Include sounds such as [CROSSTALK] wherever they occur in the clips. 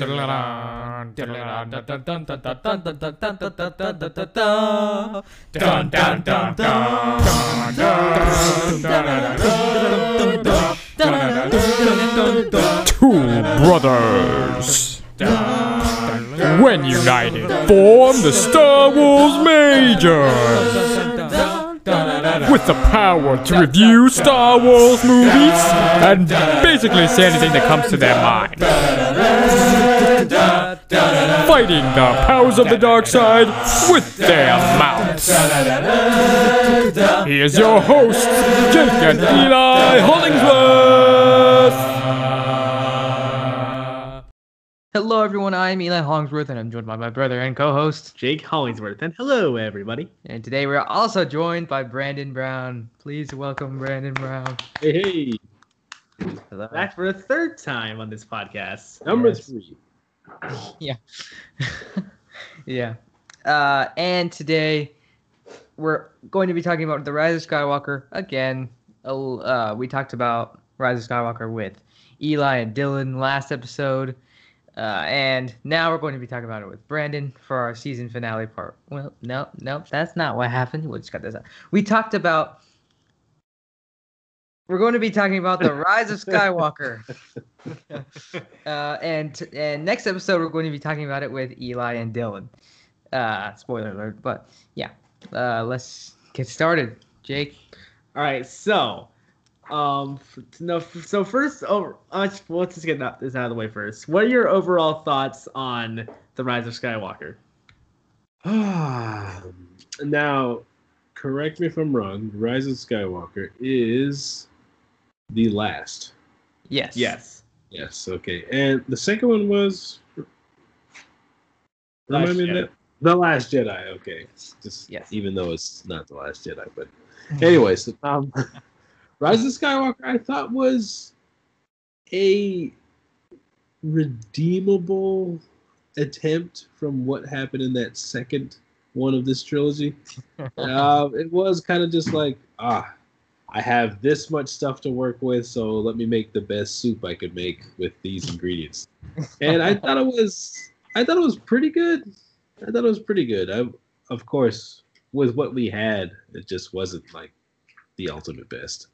Two brothers, when united, form the Star Wars Majors. With the power to review Star Wars movies and basically say anything that comes to their mind. Fighting the powers of the dark side with their mouths. Here's your host, Jake and Eli Hollingsworth. Hello, everyone. I'm Eli Hollingsworth, and I'm joined by my brother and co-host. Jake Hollingsworth, and hello everybody. And today we're also joined by Brandon Brown. Please welcome Brandon Brown. Hey, hey, Hello. Back for a third time on this podcast. number Yes. three. Yeah. [LAUGHS] yeah. Uh, and today we're going to be talking about the Rise of Skywalker again. Uh, we talked about Rise of Skywalker with Eli and Dylan last episode. Uh, and now we're going to be talking about it with Brandon for our season finale part. Well, no, no, that's not what happened. We'll just cut this out. We talked about. We're going to be talking about the Rise of Skywalker. [LAUGHS] uh, and and next episode we're going to be talking about it with Eli and Dylan. Uh, spoiler alert, but yeah. Uh, let's get started. Jake. All right, so, um, no, so first, oh, uh, well, let's just get that, this out of the way first. What are your overall thoughts on the Rise of Skywalker? [SIGHS] now, correct me if I'm wrong. Rise of Skywalker is the last. Yes. Yes. Yes. Okay. And the second one was. Last Remind me that. The Last Jedi. Okay. Just Yes. even though it's not the Last Jedi, but anyways, um, [LAUGHS] Rise of Skywalker I thought was a redeemable attempt from what happened in that second one of this trilogy. [LAUGHS] uh, it was kind of just like ah, I have this much stuff to work with, so let me make the best soup I could make with these ingredients. And I thought it was, I thought it was pretty good. I thought it was pretty good. I, of course, with what we had, it just wasn't like the ultimate best.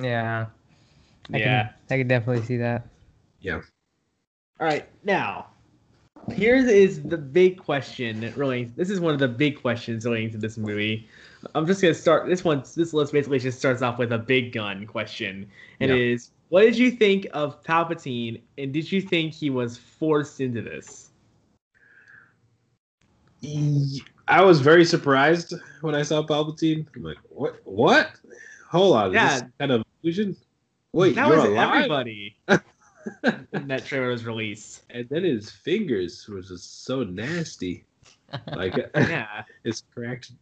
Yeah. I Yeah. Can, I can definitely see that. Yeah. All right, now, here is the big question. Really, this is one of the big questions relating to this movie. I'm just gonna start this one. This list basically just starts off with a big gun question, and Yeah. it is: What did you think of Palpatine, and did you think he was forced into this? I was very surprised when I saw Palpatine. I'm like, what? What? Hold on. Is Yeah. this kind of illusion? Wait, that you're was alive? everybody. [LAUGHS] when that trailer was released. And then his fingers was just so nasty. Like [LAUGHS] Yeah. [LAUGHS] his cracked,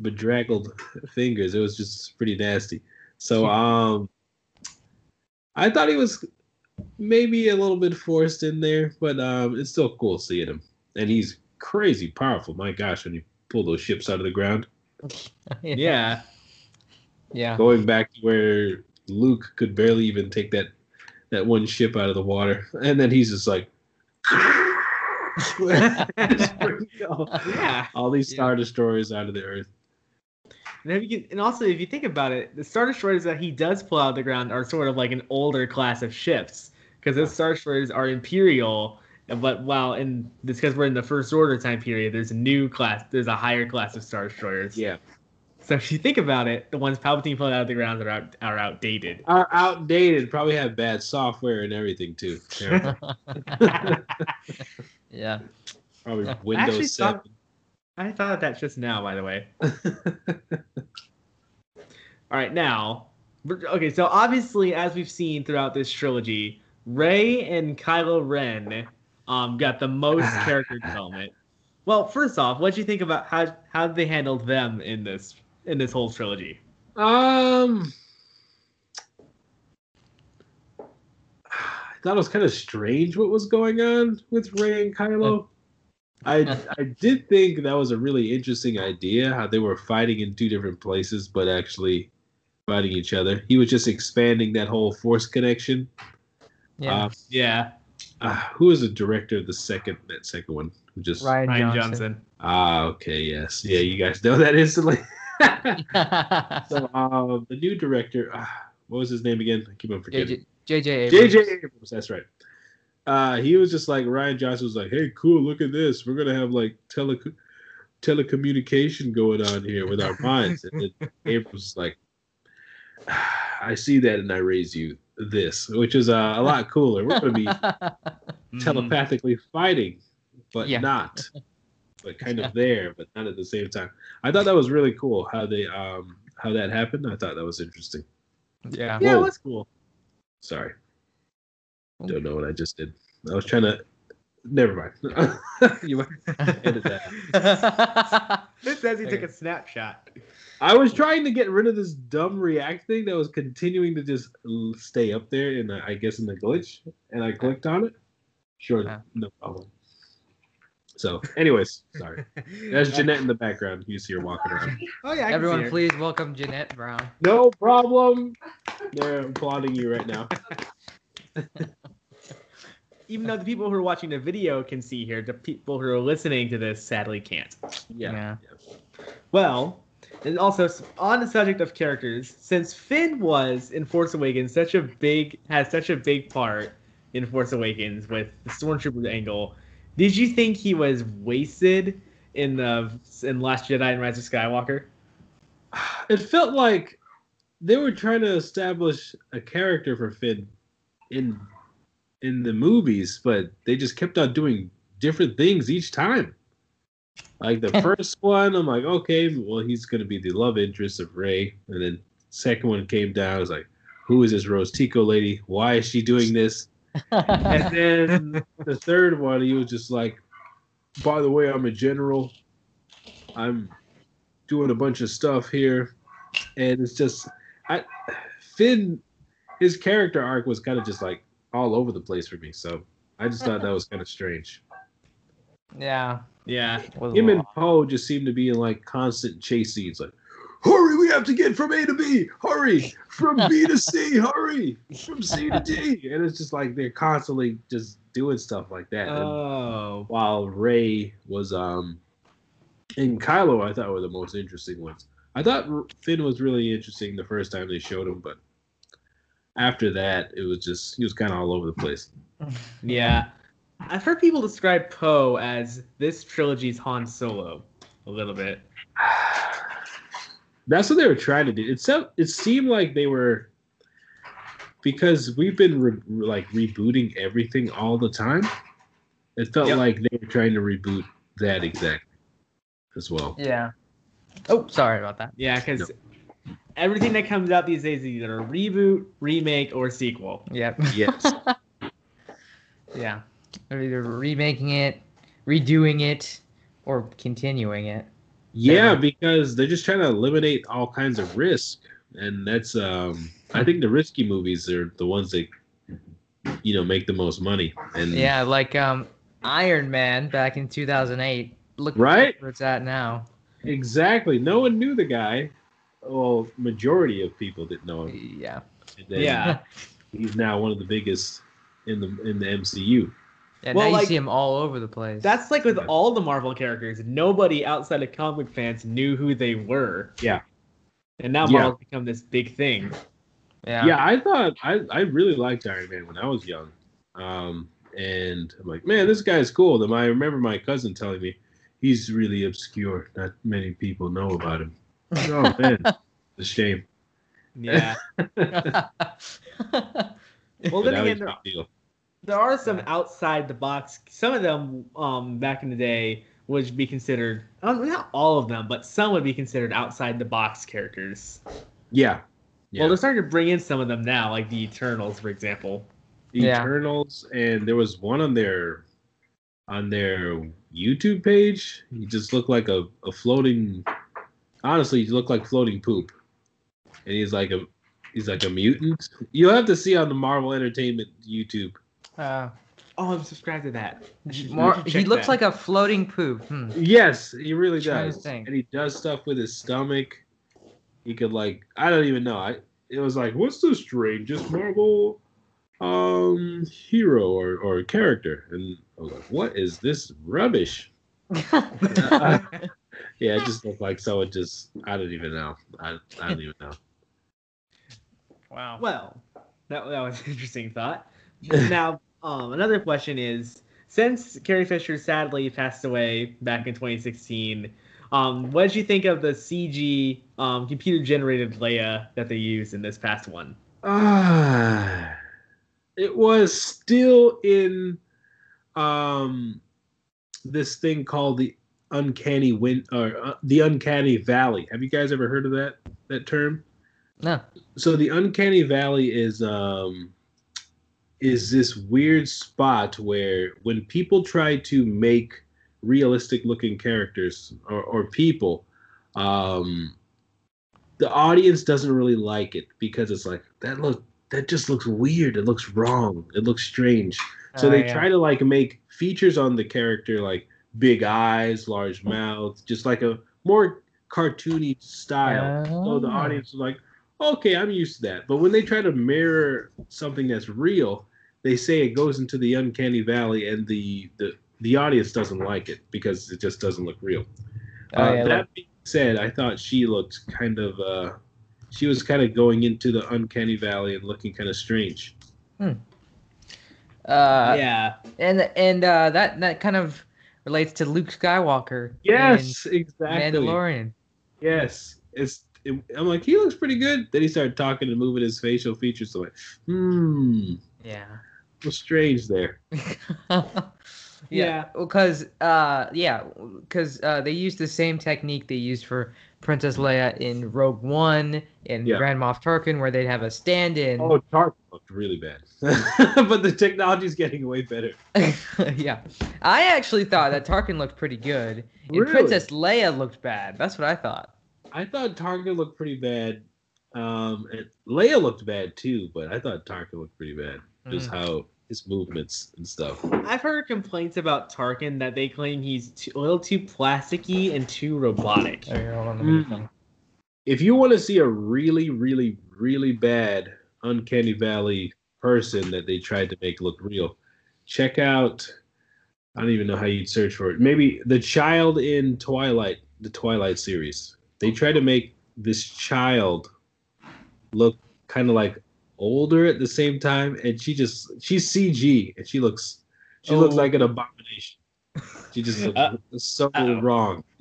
bedraggled fingers. It was just pretty nasty. So um, I thought he was maybe a little bit forced in there, but um, it's still cool seeing him. And he's crazy powerful. My gosh, when you pull those ships out of the ground, [LAUGHS] Yeah. Yeah. going back to where Luke could barely even take that that one ship out of the water, and then he's just like. [LAUGHS] [LAUGHS] All- Yeah. all these Yeah. star destroyers out of the earth. And, if you can, and also, if you think about it, the Star Destroyers that he does pull out of the ground are sort of like an older class of ships. Because those Star Destroyers are Imperial, but while in this, because we're in the First Order time period, there's a new class, there's a higher class of Star Destroyers. Yeah, So if you think about it, the ones Palpatine pulled out of the ground are, out, are outdated. are outdated. Probably have bad software and everything too. Yeah. [LAUGHS] [LAUGHS] yeah. Probably actually Windows thought- I thought of that just now, by the way. [LAUGHS] All right, now, okay, so obviously, as we've seen throughout this trilogy, Rey and Kylo Ren um, got the most [LAUGHS] character development. Well, first off, what do you think about how how they handled them in this in this whole trilogy? um, thought it was kind of strange what was going on with Rey and Kylo. I I did think that was a really interesting idea how they were fighting in two different places, but actually fighting each other. He was just expanding that whole force connection. Yeah. Uh, Yeah, uh, who was the director of the second that second one? Who just Rian, Rian Johnson. Johnson. ah okay yes yeah you guys know that instantly. [LAUGHS] [LAUGHS] so um, the new director, uh, what was his name again? I keep on forgetting. JJ, JJ Abrams. JJ Abrams, that's right. Uh, he was just like Rian Johnson was like, "Hey, cool, look at this. We're gonna have like tele telecommunication going on here with our minds." And then [LAUGHS] Abrams was like, "I see that, and I raise you this, which is uh, a lot cooler. We're gonna be [LAUGHS] telepathically fighting, but Yeah. not, but kind of there, but not at the same time." I thought that was really cool how they um how that happened. I thought that was interesting. yeah. Yeah, Whoa. that's cool. Sorry. Don't know what I just did. I was trying to. Never mind. [LAUGHS] you might edit that. [LAUGHS] This says he took a snapshot. I was trying to get rid of this dumb React thing that was continuing to just stay up there, in the, I guess in the glitch, and I clicked on it. Sure, Yeah. no problem. So, anyways, sorry. [LAUGHS] There's Jeanette in the background. You see her walking around. Oh yeah, I can see Everyone, her. please welcome Jeanette Brown. No problem. They're applauding you right now. [LAUGHS] Even though the people who are watching the video can see here, the people who are listening to this sadly can't. Yeah. Well, and also on the subject of characters, since Finn was in Force Awakens such a big has such a big part in Force Awakens with the Stormtrooper angle, did you think he was wasted in the in Last Jedi and Rise of Skywalker? it felt like they were trying to establish a character for Finn in in the movies, but they just kept on doing different things each time. Like the [LAUGHS] first one, I'm like, okay, well, he's gonna be the love interest of Rey, and then second one came down, I was like, who is this Rose Tico lady? Why is she doing this? And [LAUGHS] then the third one, he was just like, by the way, I'm a general. I'm doing a bunch of stuff here. And it's just I Finn his character arc was kind of just like all over the place for me. So I just thought that was kind of strange. Yeah. Yeah. Him and. Poe just seemed to be in like constant chase scenes, like, hurry, we have to get from A to B, hurry, from B to C, [LAUGHS] hurry, from C to D. And it's just like they're constantly just doing stuff like that. And Oh. while Rey was um and Kylo I thought were the most interesting ones. I thought Finn was really interesting the first time they showed him, but after that it was just he was kind of all over the place. [LAUGHS] Yeah. I've heard people describe Poe as this trilogy's Han Solo a little bit. [SIGHS] [SIGHS] That's what they were trying to do. It se- it seemed like they were because we've been re- like rebooting everything all the time. It felt Yep. like they were trying to reboot that exactly as well. Yeah. Oh, sorry about that. Yeah, because everything that comes out these days is either a reboot, remake, or sequel. Yep. Yes. [LAUGHS] Yeah. They're either remaking it, redoing it, or continuing it. Yeah, because they're just trying to eliminate all kinds of risk, and that's um. I think the risky movies are the ones that you know make the most money. And Yeah, like um Iron Man back in 2008. Look Right? where it's at now. exactly. No one knew the guy. Well, majority of people didn't know him. Yeah. Yeah. [LAUGHS] he's now one of the biggest in the in the MCU. Yeah, Well, now you like- see him all over the place. That's like with Yeah. all the Marvel characters. Nobody outside of comic fans knew who they were. Yeah. And now Yeah. Marvel's become this big thing. yeah. Yeah, I thought I, I really liked Iron Man when I was young. Um, and I'm like, man, this guy's cool. Then I remember my cousin telling me he's really obscure. Not many people know about him. [LAUGHS] Oh man, it's a shame. Yeah. [LAUGHS] [LAUGHS] well, But then now again, he's a there, big deal. there are some outside the box. Some of them, um, back in the day, would be considered. Um, not all of them, but some would be considered outside the box characters. Yeah. Yeah. Well, they're starting to bring in some of them now, like the Eternals, for example. The Yeah. Eternals, and there was one on their on their YouTube page. He just looked like a, a floating. Honestly, he looked like floating poop, and he's like a he's like a mutant. You'll have to see on the Marvel Entertainment YouTube. Uh, Oh, I'm subscribed to that. I should- I more, he looks that. like a floating poop. Hmm. Yes, he really does, and he does stuff with his stomach. He could like I don't even know. I it was like what's the strangest Marvel um hero or or character, and I was like, what is this rubbish? [LAUGHS] yeah, it just looked like someone just I don't even know. I I don't even know. wow. Well, that, that was an interesting thought. [LAUGHS] now, um, another question is since Carrie Fisher sadly passed away back in 2016, um, what did you think of the CG um, computer generated Leia that they used in this past one? Ah, it was still in um this thing called the uncanny win or uh, the uncanny valley. Have you guys ever heard of that that term? No. So the uncanny valley is um is this weird spot where when people try to make realistic looking characters or, or people um the audience doesn't really like it because it's like that look that just looks weird. It looks wrong. It looks strange. So Oh, they yeah. try to like make features on the character like big eyes large mm. mouth just like a more cartoony style. So the Oh. audience is like okay i'm used to that. But when they try to mirror something that's real they say it goes into the uncanny valley and the the, the audience doesn't like it because it just doesn't look real Oh, uh, yeah, that look- being said, I thought she looked kind of. Uh, she was kind of going into the uncanny valley and looking kind of strange. Uh, yeah, and and uh, that that kind of relates to Luke Skywalker. Yes, exactly. Mandalorian. Yes, it's. It, I'm like, he looks pretty good. Then he started talking and moving his facial features. So like, hmm, Yeah. Was strange there. [LAUGHS] yeah. Yeah. Because uh yeah, because uh they used the same technique they used for Princess Leia in Rogue One and Yeah. Grand Moff Tarkin, where they'd have a stand-in. Oh, Tarkin looked really bad, [LAUGHS] but the technology's getting way better. [LAUGHS] yeah, I actually thought that Tarkin looked pretty good, and Really? Princess Leia looked bad. That's what I thought. I thought Tarkin looked pretty bad. Um, and Leia looked bad too, but I thought Tarkin looked pretty bad. Just Mm. how his movements and stuff. I've heard complaints about Tarkin that they claim he's too, a little too plasticky and too robotic. Oh, here, hold on, let me get some. if you want to see a really, really, really bad Uncanny Valley person that they tried to make look real, check out. I don't even know how you'd search for it. Maybe the child in Twilight, the Twilight series. They tried to make this child look kind of like older at the same time, and she just she's CG and she looks she looks Oh. like an abomination. She just looks Uh, so uh-oh. wrong. [LAUGHS]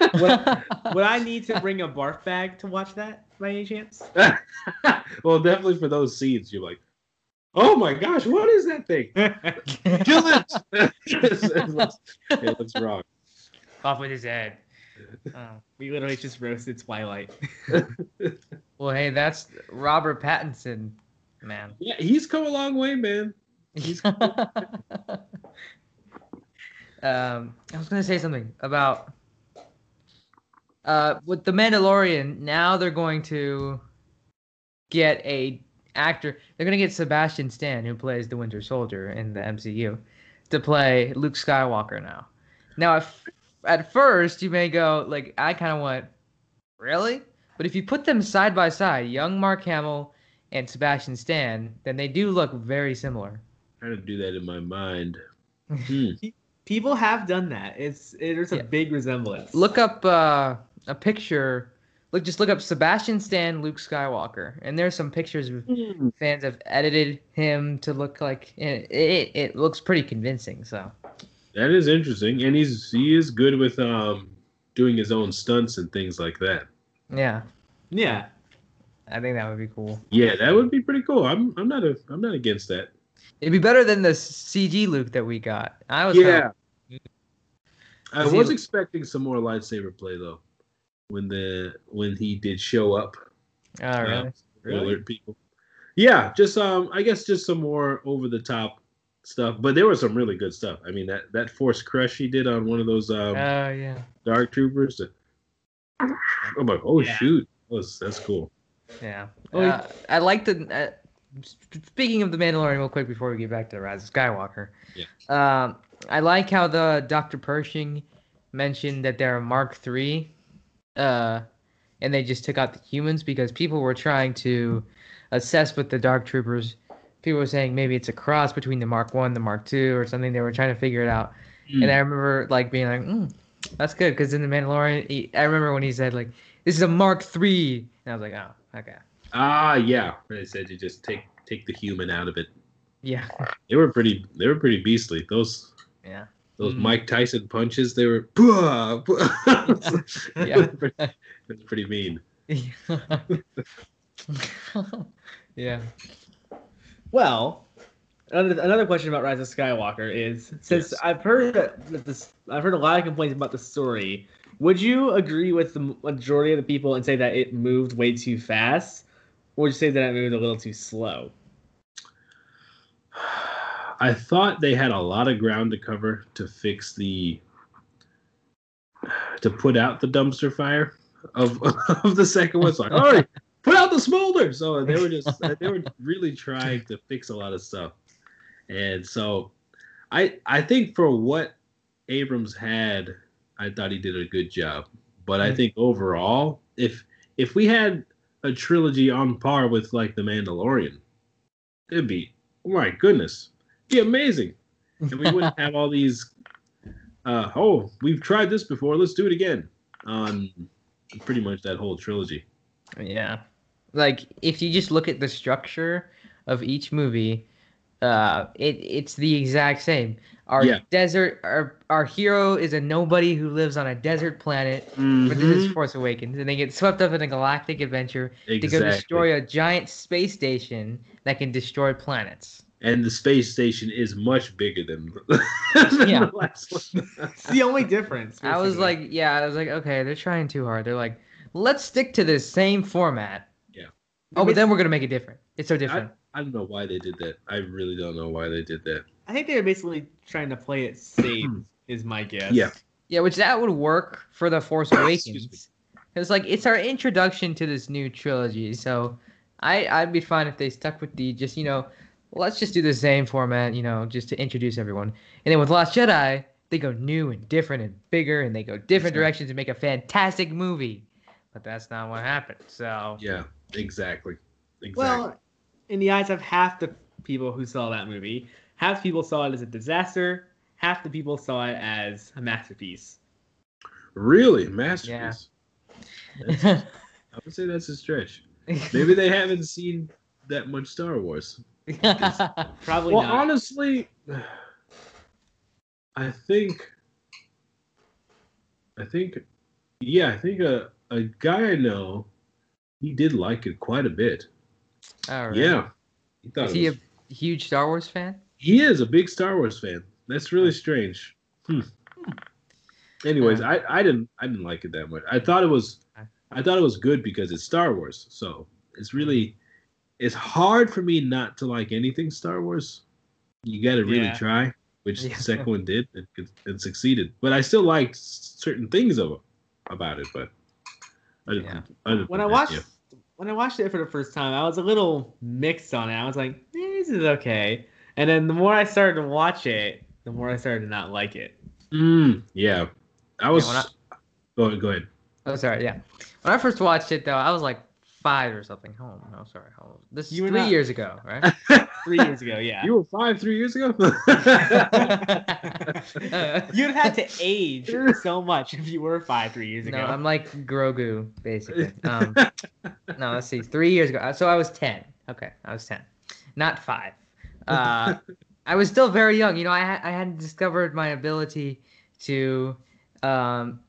[LAUGHS] Would I need to bring a barf bag to watch that by any chance? [LAUGHS] well, definitely for those scenes, you're like, oh my gosh, what is that thing? Kill it! it, looks, it looks wrong. Off with his head. Oh. we literally just roasted Twilight. [LAUGHS] Well, hey, that's Robert Pattinson, man. Yeah, he's come a long way, man. He's- [LAUGHS] um, I was gonna say something about uh with the Mandalorian. Now they're going to get a actor. They're gonna get Sebastian Stan, who plays the Winter Soldier in the MCU, to play Luke Skywalker now. Now, if at first you may go like, I kind of went, really? But if you put them side by side, young Mark Hamill and Sebastian Stan, then they do look very similar. trying to do that in my mind. [LAUGHS] Hmm. People have done that. It's there's a Yeah. big resemblance. Look up uh, a picture. Look, just look up Sebastian Stan, Luke Skywalker, and there's some pictures of fans have edited him to look like it. It, it looks pretty convincing. So That is interesting, and he's he is good with um doing his own stunts and things like that. yeah, Yeah. I think that would be cool. Yeah, that would be pretty cool. I'm I'm not a I'm not against that. It'd be better than the CG Luke that we got. I was Yeah. I Is he- was expecting some more lightsaber play though, when the when he did show up. Oh, really? Um, Really? alert people. Yeah, just um, I guess just some more over the top stuff, but there was some really good stuff. I mean that that force crush he did on one of those um Oh yeah, dark troopers. That, I'm like, oh Yeah. shoot, that was, that's cool. yeah. Oh, Uh, I like the. Uh, speaking of the Mandalorian, real quick before we get back to the Rise of Skywalker. Yeah. Um, I like how the Dr. Pershing mentioned that they're Mark Three, uh, and they just took out the humans because people were trying to assess with the Dark Troopers people were saying maybe it's a cross between the Mark One, the Mark Two, or something. They were trying to figure it out. Hmm. And I remember like being like, mm, "That's good," because in the Mandalorian, he, I remember when he said like, "This is a Mark Three," and I was like, "Oh, okay, Ah, yeah. They said you just take take the human out of it. yeah, They were pretty. They were pretty beastly. Those yeah." those Mhm. Mike Tyson punches. They were. [LAUGHS] Blah. Yeah. [LAUGHS] That's pretty mean. [LAUGHS] yeah. Well, another, another question about Rise of Skywalker is since Yes. I've heard that this, I've heard a lot of complaints about the story. Would you agree with the majority of the people and say that it moved way too fast, or would you say that it moved a little too slow? [SIGHS] I thought they had a lot of ground to cover to fix the to put out the dumpster fire of [LAUGHS] of the second one. It's like, all right, smolder. So they were just [LAUGHS] they were really trying to fix a lot of stuff, and so I I think for what Abrams had, I thought he did a good job. But I Mhm. think overall, if if we had a trilogy on par with like The Mandalorian, it'd be oh my goodness, be amazing, and we wouldn't [LAUGHS] have all these. Uh, oh, we've tried this before. Let's do it again. On pretty much that whole trilogy. Yeah. Like if you just look at the structure of each movie, uh it it's the exact same. Our Yeah. desert our our hero is a nobody who lives on a desert planet. But this is Force Awakens, and they get swept up in a galactic adventure to go destroy a giant space station that can destroy planets. and the space station is much bigger than, [LAUGHS] than Yeah. the last one. It's the only difference. I was like, yeah, I was like, okay, they're trying too hard. They're like, let's stick to the same format. Yeah. Oh, but then we're gonna make it different. It's so different. I don't know why they did that. I really don't know why they did that. I think they were basically trying to play it safe, hmm. is my guess. Yeah. Yeah, which that would work for the Force [COUGHS] Awakens. Because like it's our introduction to this new trilogy, so I I'd be fine if they stuck with the just you know let's just do the same format, you know, just to introduce everyone. And then with Last Jedi, they go new and different and bigger, and they go different Exactly. directions and make a fantastic movie. But that's not what happened. So Yeah, exactly. Exactly. Well, in the eyes of half the people who saw that movie, half the people saw it as a disaster, half the people saw it as a masterpiece. really, masterpiece. [LAUGHS] Yeah. I would say that's a stretch. Maybe they haven't seen that much Star Wars. [LAUGHS] Probably well, not. honestly, I think, I think, yeah, I think a a guy I know, he did like it quite a bit. All right. Yeah, he thought Is he a huge Star Wars fan? he is a big Star Wars fan. That's really strange. Hmm. Anyways, I, I didn't I didn't like it that much. I thought it was I thought it was good because it's Star Wars. So it's really it's hard for me not to like anything Star Wars. You got to really Yeah. try, which Yeah. the second one did and, and succeeded. But I still liked certain things of about it. But I didn't. Yeah. I didn't when I watched yeah. when I watched it for the first time, I was a little mixed on it. I was like, eh, "This is okay," and then the more I started to watch it, the more I started to not like it. Mm, yeah, I was. when I- go ahead. Go ahead. Oh, sorry. Yeah. When I first watched it, though, I was like five or something. Oh, no, sorry. How old? This is You three not- years ago, right? [LAUGHS] Three years ago, yeah. You were five, three years ago. [LAUGHS] You'd have had to age so much if you were five, three years no, ago. I'm like Grogu, basically. [LAUGHS] Um, no, let's see. Three years ago. So I was 10. Okay, I was 10. Not five. Uh, I was still very young. You know, I, ha- I hadn't discovered my ability to um,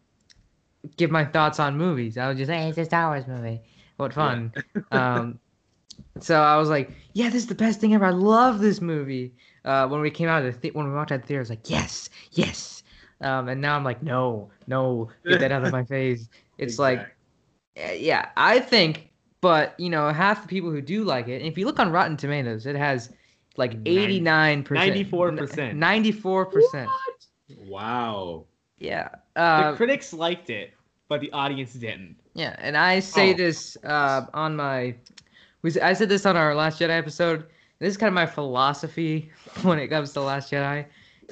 give my thoughts on movies. I was just, hey, it's a Star Wars movie. What fun. [LAUGHS] um, so I was like, yeah, this is the best thing ever. I love this movie. Uh, when we came out of the th- when we walked out of the theater, I was like, yes, yes. Um, and now I'm like, no, no, get that out of my [LAUGHS] face. It's like, uh, yeah, I think, but you know, half the people who do like it, and if you look on Rotten Tomatoes, it has like 89 percent, 94%. 94 percent. wow. Yeah. the Uh, critics liked it, but the audience didn't. Yeah, and I say Oh. this uh, on my, we I said this on our Last Jedi episode. This is kind of my philosophy [LAUGHS] when it comes to Last Jedi,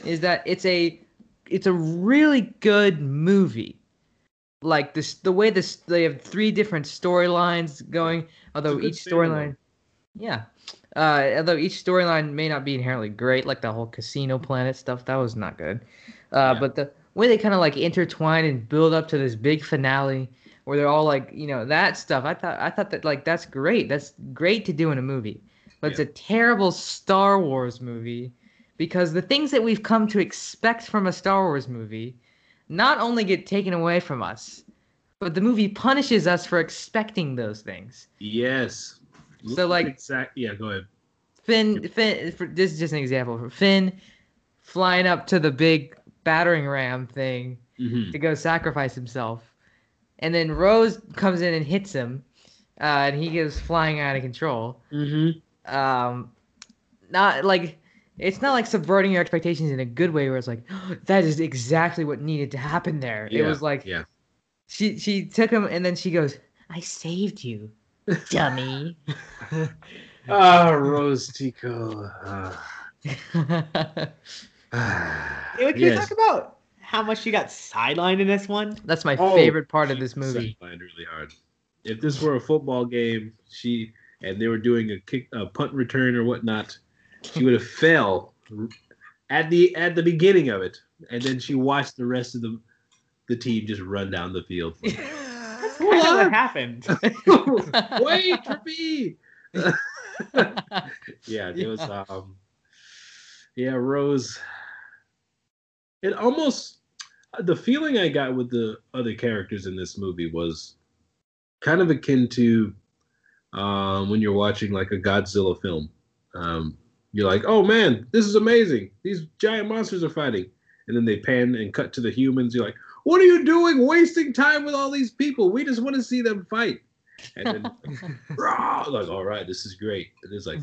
is that it's a, it's a really good movie. Like this, the way this they have three different storylines going. Although each storyline, yeah, Uh, although each storyline may not be inherently great, like the whole casino planet stuff, that was not good. Uh, Yeah. But the way they kind of like intertwine and build up to this big finale, where they're all like, you know, that stuff. I thought, I thought that like that's great. That's great to do in a movie. But it's a terrible Star Wars movie because the things that we've come to expect from a Star Wars movie not only get taken away from us, but the movie punishes us for expecting those things. Yes. So, like- exact. Yeah, go ahead. Finn, Finn. For, this is just an example. For Finn flying up to the big battering ram thing hmm to go sacrifice himself, and then Rose comes in and hits him, uh, and he goes flying out of control. hmm Um, not like it's not like subverting your expectations in a good way, where it's like [GASPS] that is exactly what needed to happen there. it was like yeah. she she took him, and then she goes, "I saved you, dummy." [LAUGHS] Ah, Rose Tico. [LAUGHS] Ah. Hey, can Yes. you talk about how much you got sidelined in this one? That's my Oh, favorite part of this movie. sidelined really hard. If this were a football game, she and they were doing a kick, a punt return or whatnot, she would have [LAUGHS] fell at the at the beginning of it, and then she watched the rest of the the team just run down the field. That's Hold kind of what happened. [LAUGHS] Wait for me. [LAUGHS] yeah, it was um yeah, Rose. It almost the feeling I got with the other characters in this movie was kind of akin to um, when you're watching like a Godzilla film. Um, you're like, oh man, this is amazing. These giant monsters are fighting. And then they pan and cut to the humans. You're like, what are you doing wasting time with all these people? We just want to see them fight. And then [LAUGHS] Rah! like, all right, this is great. And it's like,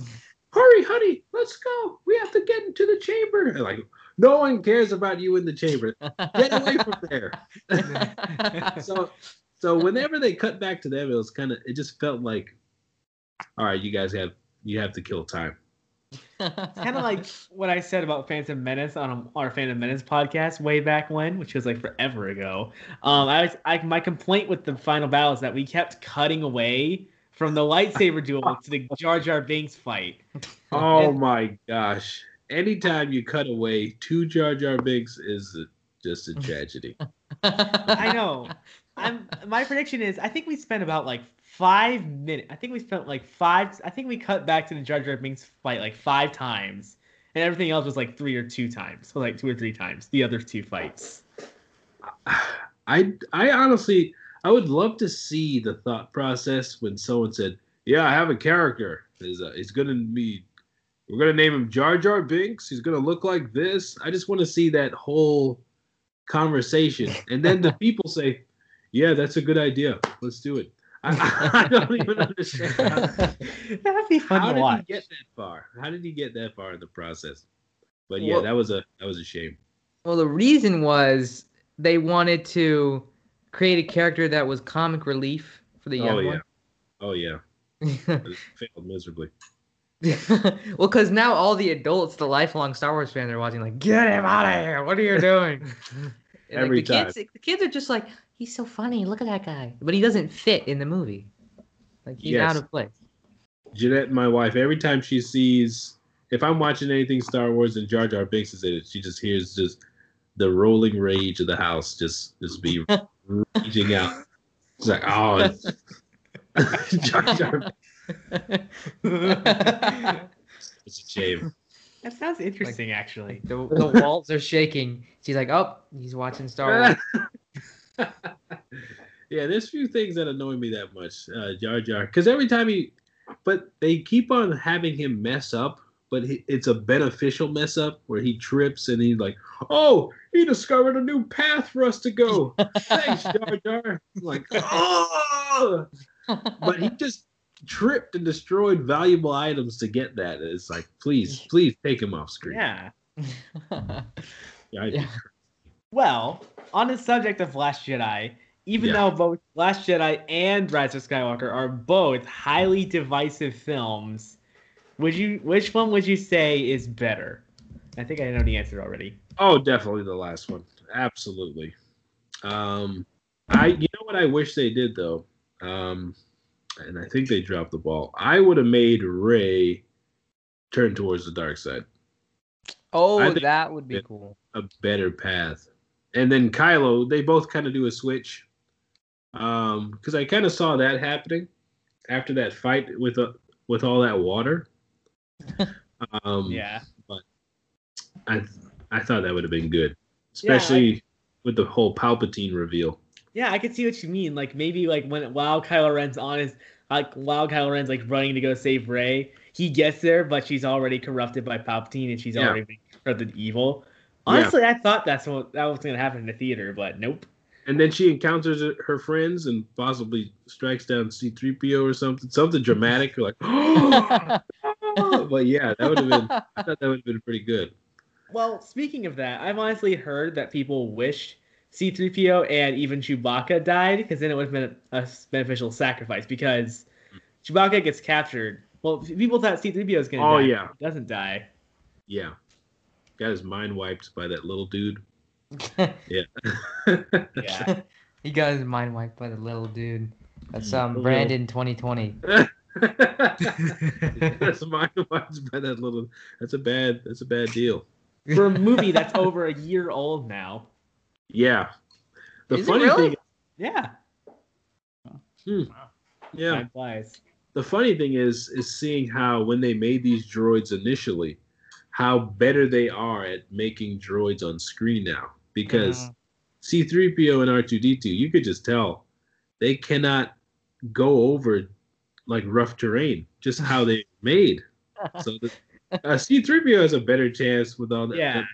hurry, honey, let's go. We have to get into the chamber. And like, no one cares about you in the chamber. Get away from there. [LAUGHS] So, so whenever they cut back to them, it was kind of, it just felt like, all right, you guys have, you have to kill time. [LAUGHS] kind of like what I said about Phantom Menace on our Phantom Menace podcast way back when, which was like forever ago. Um, I was, I my complaint with the final battle is that we kept cutting away from the lightsaber duel to the Jar Jar Binks fight. Oh my gosh! Anytime you cut away two Jar Jar Binks is just a [LAUGHS] tragedy. I know. I'm my prediction is I think we spent about like five minutes. I think we spent like five. I think we cut back to the Jar Jar Binks fight like five times, and everything else was like three or two times, so like two or three times. The other two fights. I I honestly I would love to see the thought process when someone said, "Yeah, I have a character. He's uh, he's gonna be, we're gonna name him Jar Jar Binks. He's gonna look like this." I just want to see that whole conversation, and then the [LAUGHS] people say, "Yeah, that's a good idea. Let's do it." I, I don't even understand. How, [LAUGHS] That'd be fun how to did watch. he get that far? How did he get that far in the process? But yeah, Well- that was a that was a shame. well, the reason was they wanted to create a character that was comic relief for the Oh young yeah, oh yeah, one. [LAUGHS] But it failed miserably. [LAUGHS] well, because now all the adults, the lifelong Star Wars fans, are watching like, "Get him out of here! What are you doing?" [LAUGHS] And, like, Every the kids, the kids are just like, "He's so funny. Look at that guy," but he doesn't fit in the movie. Like he's Yes. out of place. Jeanette, my wife, every time she sees, if I'm watching anything Star Wars and Jar Jar Binks is in it, she just hears just the rolling rage of the house just just be [LAUGHS] raging out. It's like, oh, Jar Jar. [LAUGHS] It's a shame. That sounds interesting, actually. the, the walls are shaking. She's like, "Oh, he's watching Star Wars." [LAUGHS] yeah, there's few things that annoy me that much, uh, Jar Jar, because every time he, but they keep on having him mess up, but he, it's a beneficial mess up where he trips and he's like, "Oh, he discovered a new path for us to go. [LAUGHS] Thanks, Jar Jar." I'm like, oh, but he just tripped and destroyed valuable items to get that. It's like, please, [LAUGHS] please take him off screen. Yeah. [LAUGHS] Yeah, Yeah. Well, on the subject of Last Jedi, even Yeah. though both Last Jedi and Rise of Skywalker are both highly divisive films, would you which one would you say is better? I think I know the answer already. Oh, definitely the last one. Absolutely. Um, I you know what I wish they did though, um, and I think they dropped the ball. I would have made Rey turn towards the dark side. oh, that would be cool. a better path. And then Kylo, they both kind of do a switch. Um, because I kind of saw that happening after that fight with uh, with all that water. [LAUGHS] Um, Yeah. But I I thought that would have been good, especially with the whole Palpatine reveal. Yeah, I can see what you mean. Like maybe like when while Kylo Ren's on his like while Kylo Ren's like running to go save Rey, he gets there, but she's already corrupted by Palpatine and she's Yeah. already been corrupted evil. Yeah. Honestly, I thought that's what that was gonna happen in the theater, but nope. And then she encounters her friends and possibly strikes down C-3PO or something, something dramatic, like. [LAUGHS] Oh! but yeah, that would have been. I thought that would have been pretty good. Well, speaking of that, I've honestly heard that people wish C3PO and even Chewbacca died because then it would have been a beneficial sacrifice because Chewbacca gets captured. Well, people thought C3PO was gonna die. Oh die. yeah, He doesn't die. yeah. Got his mind wiped by that little dude. [LAUGHS] Yeah. Yeah. [LAUGHS] he got his mind wiped by the little dude. That's Mm, um the little- Brandon 2020. that's [LAUGHS] mind wiped by that little. That's a bad. That's a bad deal. For a movie that's over a year old now. Yeah. The Is it funny really? thing. Yeah. Yeah. Time flies. the funny thing is is seeing how when they made these droids initially how better they are at making droids on screen now because Mhm. c3po and r2d2 you could just tell they cannot go over like rough terrain just how they [LAUGHS] made so [LAUGHS] the, uh, c3po has a better chance with all that, Yeah. that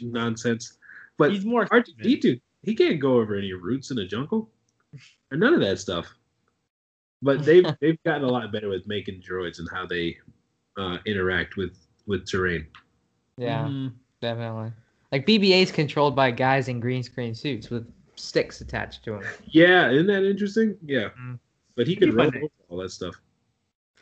nonsense but He's more R2D2, he can't go over any roots in the jungle, or none of that stuff. But they've [LAUGHS] they've gotten a lot better with making droids and how they uh, interact with with terrain. Yeah, Mhm. definitely. Like BB-8 is controlled by guys in green screen suits with sticks attached to them. Yeah, isn't that interesting? Yeah, Mm. but he Pretty could roll funny. over all that stuff.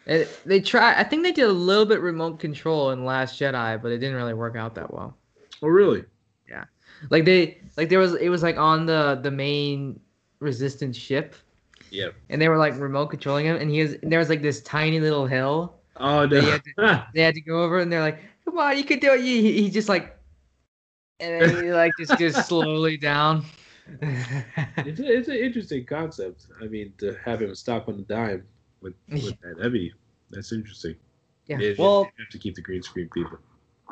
It, they try. I think they did a little bit remote control in Last Jedi, but it didn't really work out that well. Oh, really? Yeah, like they, like there was, it was like on the the main resistance ship, Yeah. and they were like remote controlling him, and he was there was like this tiny little hill Oh no. Yeah, [LAUGHS] they had to go over, and they're like, "Come on, you can do it." He, he just like, and then he like just goes [LAUGHS] slowly down. it's, a, it's an interesting concept. I mean, to have him stop on the dime with, with [LAUGHS] that, that'd be that's interesting. Yeah. Well- have to keep the green screen people.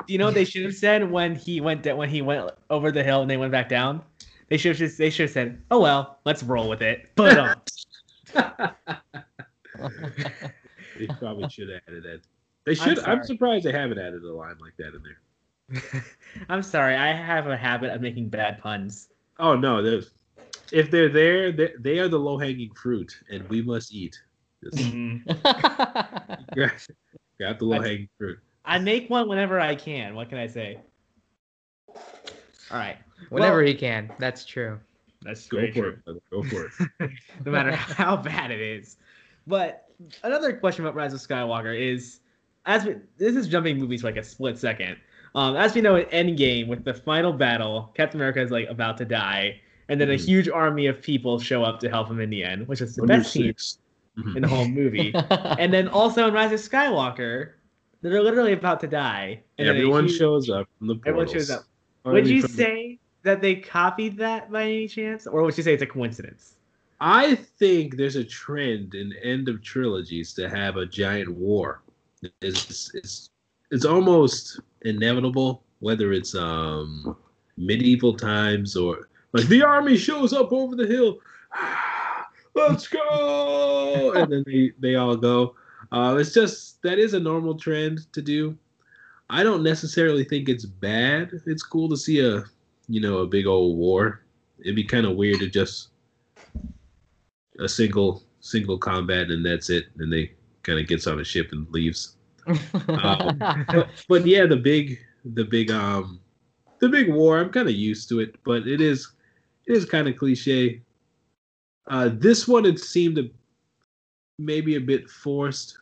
Do you know what they should have said when he went da- when he went over the hill and they went back down? They should have just they should have said, "Oh well, let's roll with it." But um, [LAUGHS] [LAUGHS] They probably should have added that. They should. I'm, sorry. surprised they haven't added a line like that in there. [LAUGHS] I'm sorry, I have a habit of making bad puns. Oh no, there's if they're there, they, they are the low hanging fruit, and we must eat. Just grab, grab the low hanging fruit. I make one whenever I can. What can I say? All right, Whenever Well- he can. That's true. that's true. Go for true. it. brother. Go for it. [LAUGHS] no matter [LAUGHS] how bad it is. But another question about Rise of Skywalker is, as we, this is jumping movies for like a split second. Um, as we know, in Endgame, with the final battle, Captain America is like about to die, and then a Mhm. huge army of people show up to help him in the end, which is the Under best scene six. Mhm. in the whole movie. [LAUGHS] and then also in Rise of Skywalker, they're literally about to die. And Everyone huge- shows up from the portals. Everyone shows up. Finally Would you from say that they copied that by any chance, or would you say it's a coincidence? I think there's a trend in end of trilogies to have a giant war. It's it's it's almost inevitable, whether it's um medieval times or like the army shows up over the hill. [SIGHS] Let's go, and then they they all go. Uh, it's just that is a normal trend to do. I don't necessarily think it's bad. It's cool to see a you know a big old war. It'd be kind of weird to just a single single combat and that's it and they kind of gets on a ship and leaves [LAUGHS] but, but yeah the big the big um the big war i'm kind of used to it but it is it is kind of cliche uh this one it seemed to maybe a bit forced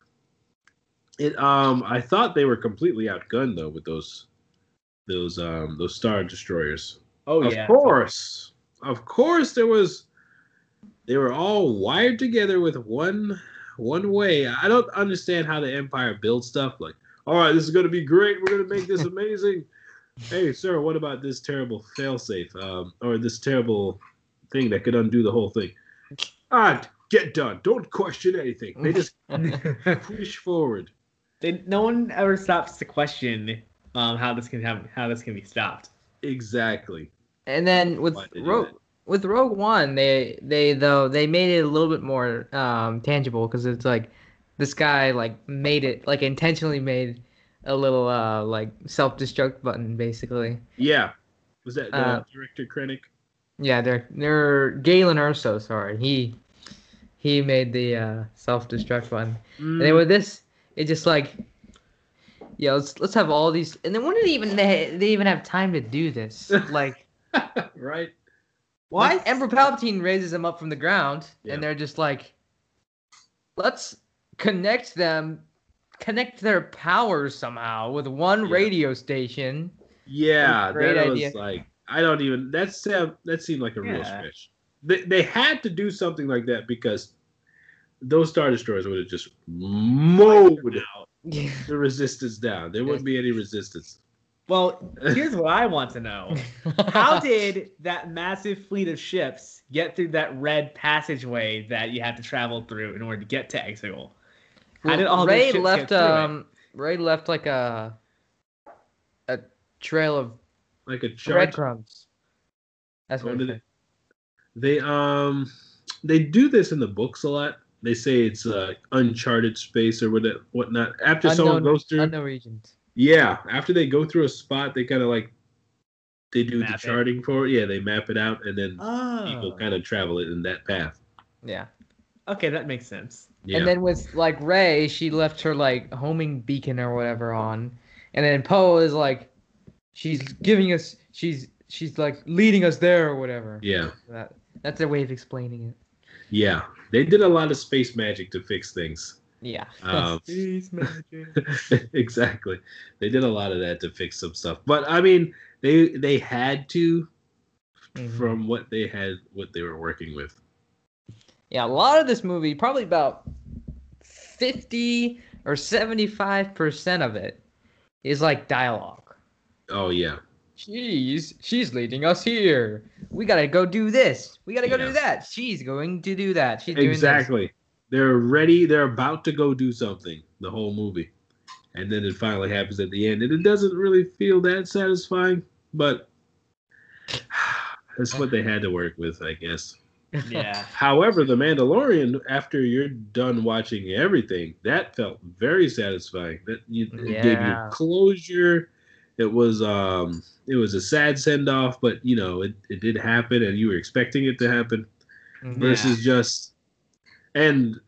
it um i thought they were completely outgunned though with those those um those star destroyers Oh of yeah. course. Of course there was they were all wired together with one one way. I don't understand how the Empire builds stuff like, all right, this is going to be great. We're going to make this [LAUGHS] amazing. hey, sir, what about this terrible failsafe um, or this terrible thing that could undo the whole thing? Ah, get done. Don't question anything. They just [LAUGHS] push forward. They, no one ever stops to question um, how this can happen, how this can be stopped. Exactly. And then with Why they do Rogue with Rogue One, they they though they made it a little bit more um, tangible because it's like this guy like made it like intentionally made a little uh like self destruct button basically. Yeah. Was that the Uh, director Krennic? Yeah, they're they're Galen Erso. Sorry, he he made the uh, self destruct button. And then with this, it just like, yeah, let's let's have all these, and then when did even they they even have time to do this? [LAUGHS] Like, right? Why? like, Emperor Palpatine raises them up from the ground, Yeah. and they're just like, let's connect them, connect their powers somehow with one Yeah. radio station. Yeah, Great that idea. was like I don't even that sound that seemed like a real Yeah. stretch. They they had to do something like that because those star destroyers would have just mowed [LAUGHS] Yeah. the resistance down. There wouldn't be any resistance. Well, [LAUGHS] here's what I want to know. [LAUGHS] How did that massive fleet of ships get through that red passageway that you have to travel through in order to get to Exegol? How did all Rey ships get left through it? um Rey left like a a trail of Like a charge. breadcrumbs. That's Oh, what did it it- They um they do this in the books a lot. They say it's uh, uncharted space or what whatnot. After someone goes through, unknown regions. yeah, after they go through a spot, they kind of like they do Map the it. charting for it. Yeah, they map it out and then people Oh. kind of travel it in that path. Yeah. Okay, that makes sense. Yeah. And then with like Rey, she left her like homing beacon or whatever on, and then Poe is like, she's giving us, she's she's like leading us there or whatever. yeah, That that's their way of explaining it. yeah, they did a lot of space magic to fix things. Yeah. [LAUGHS] Um, [LAUGHS] Space magic. [LAUGHS] exactly, they did a lot of that to fix some stuff. But I mean, they they had to Mhm. from what they had, what they were working with. Yeah, a lot of this movie, probably about 50 or 75% of it is like dialogue. Oh yeah, She's she's leading us here. We gotta go do this. We gotta go Yeah. do that. She's going to do that. She's doing this. exactly. They're ready. They're about to go do something. The whole movie, and then it finally happens at the end, and it doesn't really feel that satisfying. But [SIGHS] that's what they had to work with, I guess. [LAUGHS] yeah. However, The Mandalorian, after you're done watching everything, that felt very satisfying. That you, it gave you closure. It was um, it was a sad send off, but you know, it, it did happen, and you were expecting it to happen. Mhm. Versus just, and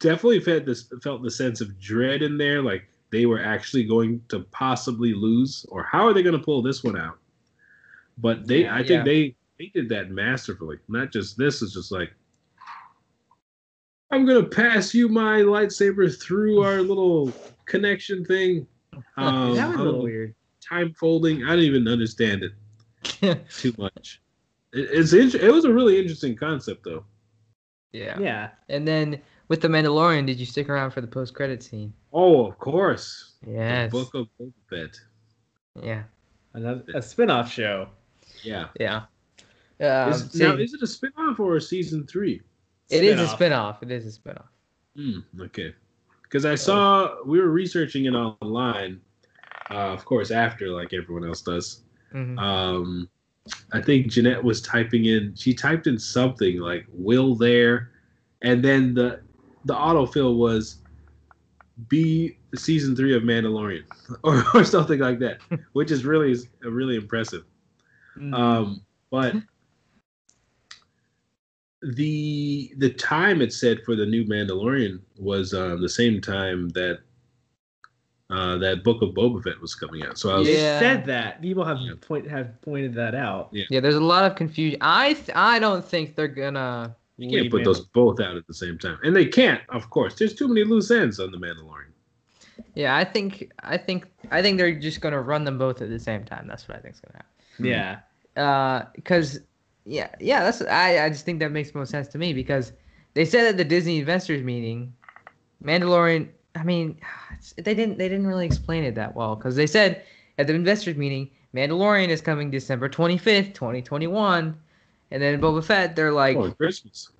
definitely felt this felt the sense of dread in there, like they were actually going to possibly lose, or how are they going to pull this one out? But they, Yeah, I think yeah. they they did that masterfully. Not just this is just like I'm gonna pass you my lightsaber through our little connection thing. [LAUGHS] Um, that was a little weird. Time folding. I don't even understand it [LAUGHS] too much. It, it's int- it was a really interesting concept though. yeah. Yeah. And then with the Mandalorian, did you stick around for the post credit scene? Oh, of course. Yes. The Book of Boba Fett. Yeah. Another a spin-off show. Yeah. Yeah. Um, is, see, now, is it a spin-off or a season three? it is a Spin-off. spinoff. It is a spinoff. Hmm, okay. Because I saw we were researching it online, uh, of course, after like everyone else does. Mhm. Um, I think Jeanette was typing in. She typed in something like "will there," and then the the autofill was "be season three of Mandalorian" [LAUGHS] or, or something like that, [LAUGHS] which is really really impressive. Mm. Um, but the the time it said for the new Mandalorian was uh, the same time that uh, that Book of Boba Fett was coming out. So I was Yeah. said that people have Yeah. point have pointed that out. Yeah, there's a lot of confusion. I th- I don't think they're gonna. you can't leave put those both out at the same time, and they can't, of course. There's too many loose ends on the Mandalorian. Yeah, I think I think I think they're just gonna run them both at the same time. That's what I think's gonna happen. Yeah. Uh, because yeah, yeah, that's I I just think that makes most sense to me because they said at the Disney investors meeting, Mandalorian I mean, [SIGHS] they didn't they didn't really explain it that well because they said at the investors meeting, Mandalorian is coming December twenty fifth, twenty twenty one, and then Boba Fett, they're like, oh, Christmas.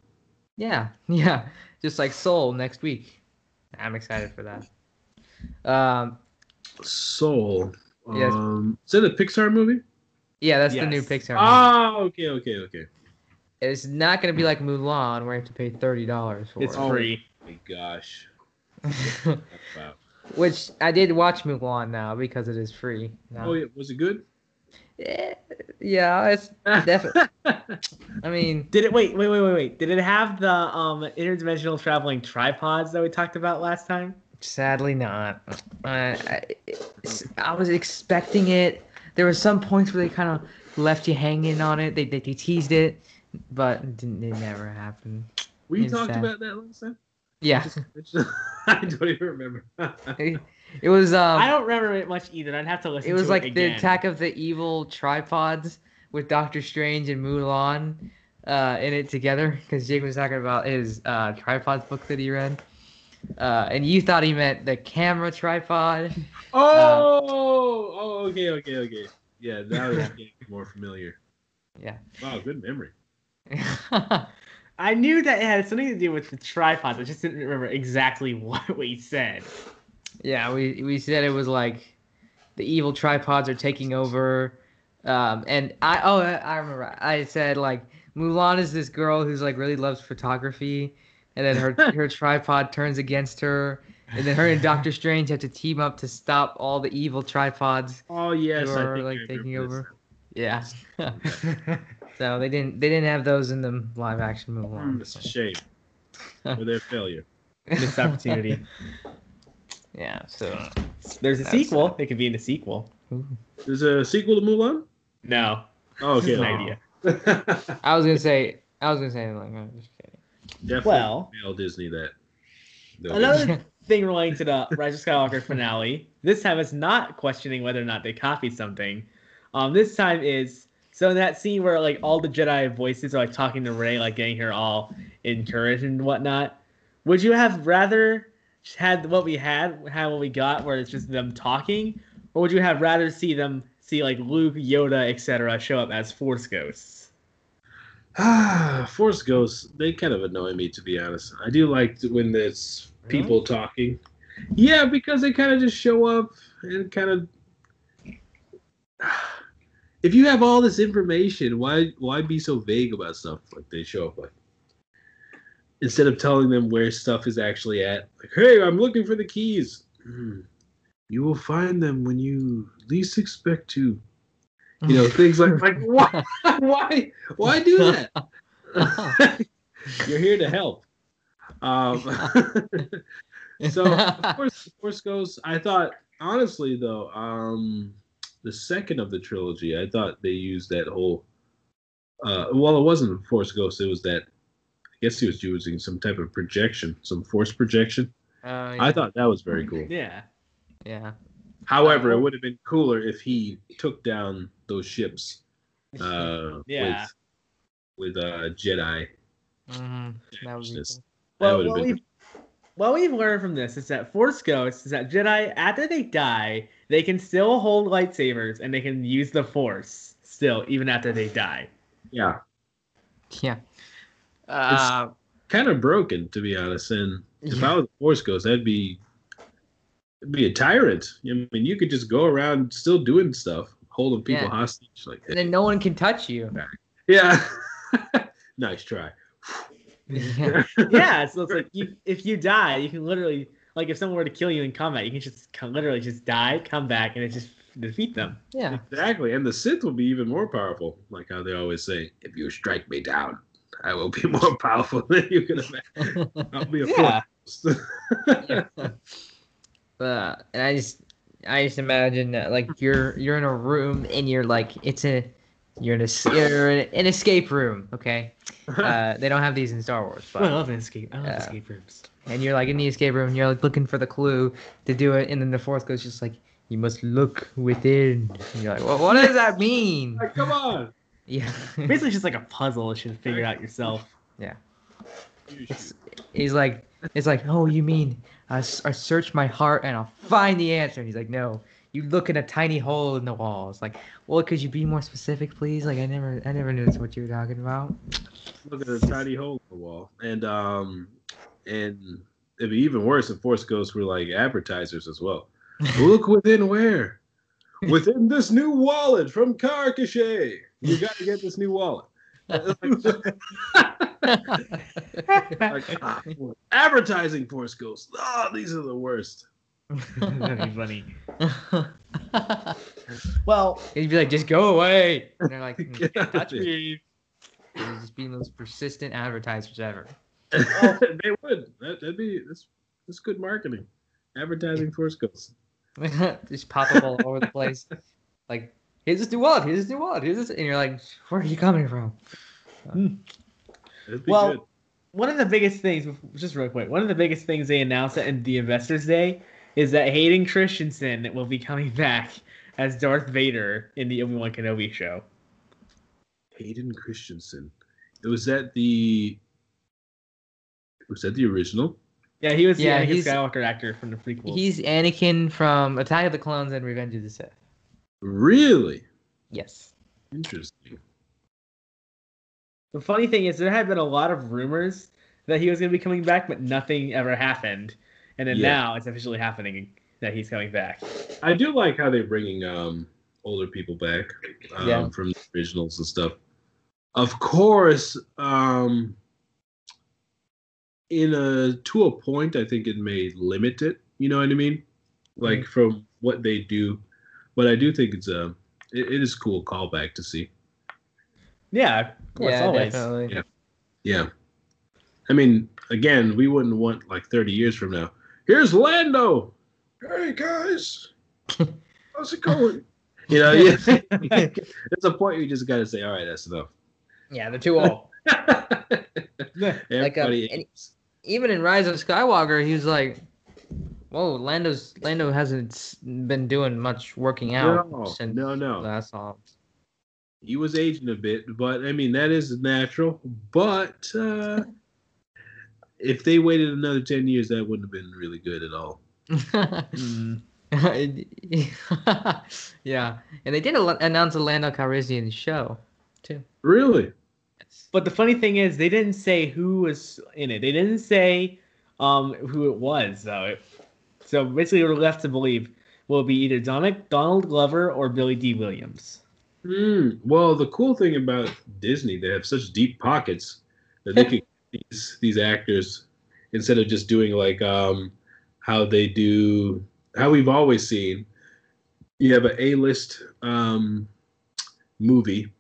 yeah, [LAUGHS] yeah, just like Soul next week. I'm excited for that. Um, Soul. Yes. Um, is that a Pixar movie? yeah, that's the new Pixar. movie. Oh, okay, okay, okay. It's not gonna be like Mulan where you have to pay thirty dollars for It's it. Oh. free. My gosh. Wow. Which I did watch Mulan now because it is free. Now. Oh, yeah. Was it good? Eh, yeah, it's definitely. [LAUGHS] I mean, Did it? Wait, wait, wait, wait, wait. Did it have the um interdimensional traveling tripods that we talked about last time? sadly not. I, I, I was expecting it. There were some points where they kind of left you hanging on it. They, they, they teased it, but it, didn't, it never happened. We talked sad. about that last time. Yeah, [LAUGHS] I don't even remember. it, it was. Um, I don't remember it much either. I'd have to listen. it was like it the attack of the evil tripods with Doctor Strange and Mulan uh, in it together because Jake was talking about his uh, tripods book that he read. Uh, and you thought he meant the camera tripod. oh, oh, okay, okay, okay. Yeah, now it's [LAUGHS] getting more familiar. Yeah. Wow, good memory. [LAUGHS] I knew that it had something to do with the tripods. I just didn't remember exactly [LAUGHS] what we said. yeah, we we said it was like the evil tripods are taking over. Um, and I oh I remember I said like Mulan is this girl who's like really loves photography, and then her [LAUGHS] her tripod turns against her, and then her and Doctor Strange have to team up to stop all the evil tripods. Oh yes, who are, like taking over. Yeah. [LAUGHS] so they didn't they didn't have those in the live action now. Mulan. Hmm, It's a shame for their failure. Missed opportunity. [LAUGHS] Yeah. So. There's a That's sequel. It could be in the sequel. There's a sequel to Mulan. No. Oh, okay. An idea. [LAUGHS] I was gonna say I was gonna say like I'm just kidding. Definitely Well- mail Disney that. They'll Another [LAUGHS] thing relating to the Rise of Skywalker finale. This time it's not questioning whether or not they copied something. Um, this time is so in that scene where like all the Jedi voices are like talking to Rey, like getting her all encouraged and whatnot. Would you have rather had what we had, had what we got, where it's just them talking, or would you have rather see them see like Luke, Yoda, etc. show up as Force ghosts? Ah, [SIGHS] Force Ghosts, they kind of annoy me to be honest. I do like when there's people talking. Yeah, because they kind of just show up and kind of. If you have all this information, why why be so vague about stuff? Like they show up like instead of telling them where stuff is actually at. Like, hey, I'm looking for the keys. Hmm. You will find them when you least expect to. You know, things like [LAUGHS] like why why why do that? [LAUGHS] [LAUGHS] You're here to help. Um, so of course, of course goes. I thought honestly though, um, the second of the trilogy, I thought they used that whole. Uh, well, it wasn't Force Ghost. It was that. I guess he was using some type of projection, some force projection. Oh, yeah. I thought that was very cool. Yeah. Yeah. However, it Oh. would have been cooler if he took down those ships. [LAUGHS] Uh, Yeah. With, with uh, Jedi. Mm-hmm. That would be cool. That Well, would've what been- we've, what we've learned from this is that Force Ghosts is that Jedi, after they die, they can still hold lightsabers and they can use the Force still, even after they die. Yeah. Yeah. Uh, kind of broken to be honest. And if Yeah. I was a Force Ghost, that'd be it'd be a tyrant. I mean, you could just go around still doing stuff, holding people Yeah. hostage. Like, and then no one can touch you. [LAUGHS] yeah, [LAUGHS] nice try. [LAUGHS] Yeah. yeah, so it's like you, if you die, you can literally, like, if someone were to kill you in combat, you can just co- literally just die, come back, and it just defeat them. Yeah. Exactly, and the Sith will be even more powerful. Like how they always say, "If you strike me down, I will be [LAUGHS] more powerful than you can imagine." I'll be a Yeah. Force. [LAUGHS] uh, and I just, I just imagine that like you're you're in a room and you're like it's a, you're in a you're in an escape room. Okay. [LAUGHS] Uh, they don't have these in Star Wars, but I but love escape. I love Yeah. escape rooms. And you're like in the escape room and you're like looking for the clue to do it and then the Force Ghost just like you must look within and you're like well, what does that mean Like, come on. [LAUGHS] yeah Basically, it's just like a puzzle. You should figure out yourself. It's, he's like, it's like, oh, you mean I, I search my heart and I'll find the answer? And he's like, no, you look in a tiny hole in the wall. It's like, well, could you be more specific, please? Like, I never, I never noticed what you were talking about. Look at a tiny hole in the wall, and um, and it'd be even worse if Force Ghosts were like advertisers as well. [LAUGHS] Look within where? Within this new wallet from Carcachet. You got to get this new wallet. [LAUGHS] Like, ah, advertising Force Ghosts. Oh, these are the worst. That'd be funny. [LAUGHS] Well, He'd be like, just go away. And they're like, Get "Mm, touch me. He's just being the most persistent advertisers ever. [LAUGHS] they would. That, that'd be that's that's good marketing. Advertising Force Ghosts. [LAUGHS] just pop up all over the place. Like, here's this new wallet, here's this new wallet, here's this. And you're like, where are you coming from? Hmm. That'd Well, good. one of the biggest things, just real quick, one of the biggest things they announced at the Investors Day is that Hayden Christensen will be coming back as Darth Vader in the Obi Wan Kenobi show. Hayden Christensen. It was that the was that the original? Yeah, he was the Yeah, Anakin he's- Skywalker actor from the prequels. He's Anakin from Attack of the Clones and Revenge of the Sith. Really? Yes. Interesting. The funny thing is, there had been a lot of rumors that he was going to be coming back, but nothing ever happened. And then Yeah. now it's officially happening that he's coming back. I do like how they're bringing um older people back um, Yeah. from the originals and stuff. Of course, um in a to a point, I think it may limit it. You know what I mean? Like mm. from what they do, but I do think it's a it, it is cool callback to see. Yeah, of course, yeah, always. definitely. Yeah. Yeah. I mean, again, we wouldn't want like 30 years from now. Here's Lando. Hey guys, [LAUGHS] how's it going? You know, [LAUGHS] yeah. [LAUGHS] There's a point you just got to say, all right, that's enough. Yeah, they're too old. Um, Everybody, any- Even in Rise of Skywalker, he was like, "Whoa, Lando's Lando hasn't been doing much working out no, since no, no. last saw." him." He was aging a bit, but I mean that is natural. But uh, [LAUGHS] if they waited another 10 years, that wouldn't have been really good at all. Mm. [LAUGHS] yeah, and they did announce a Lando Calrissian show too. Really? But the funny thing is, they didn't say who was in it. They didn't say um, who it was, though. It- so basically, we're left to believe will be either Donald, Donald Glover or Billy Dee Williams. Hmm. Well, the cool thing about Disney, they have such deep pockets that they [LAUGHS] can get these these actors instead of just doing like um how they do how we've always seen. You have an A list um movie,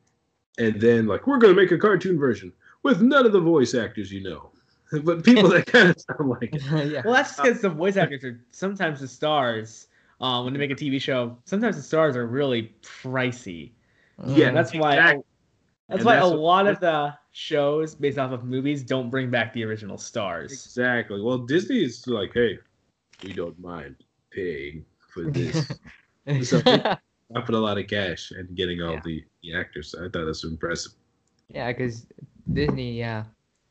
and then like we're gonna make a cartoon version with none of the voice actors you know, [LAUGHS] but people that kind of [LAUGHS] sound like it. [LAUGHS] yeah. Well, that's because the voice actors are sometimes the stars. Um, when they make a TV show, sometimes the stars are really pricey. Yeah, And that's why exactly. that's And why that's a what- lot of the shows based off of movies don't bring back the original stars. Exactly. Well, Disney is like, hey, we don't mind paying for this. So- dropping a lot of cash and getting all Yeah. the, the actors. I thought that's impressive. Yeah, because Disney, yeah,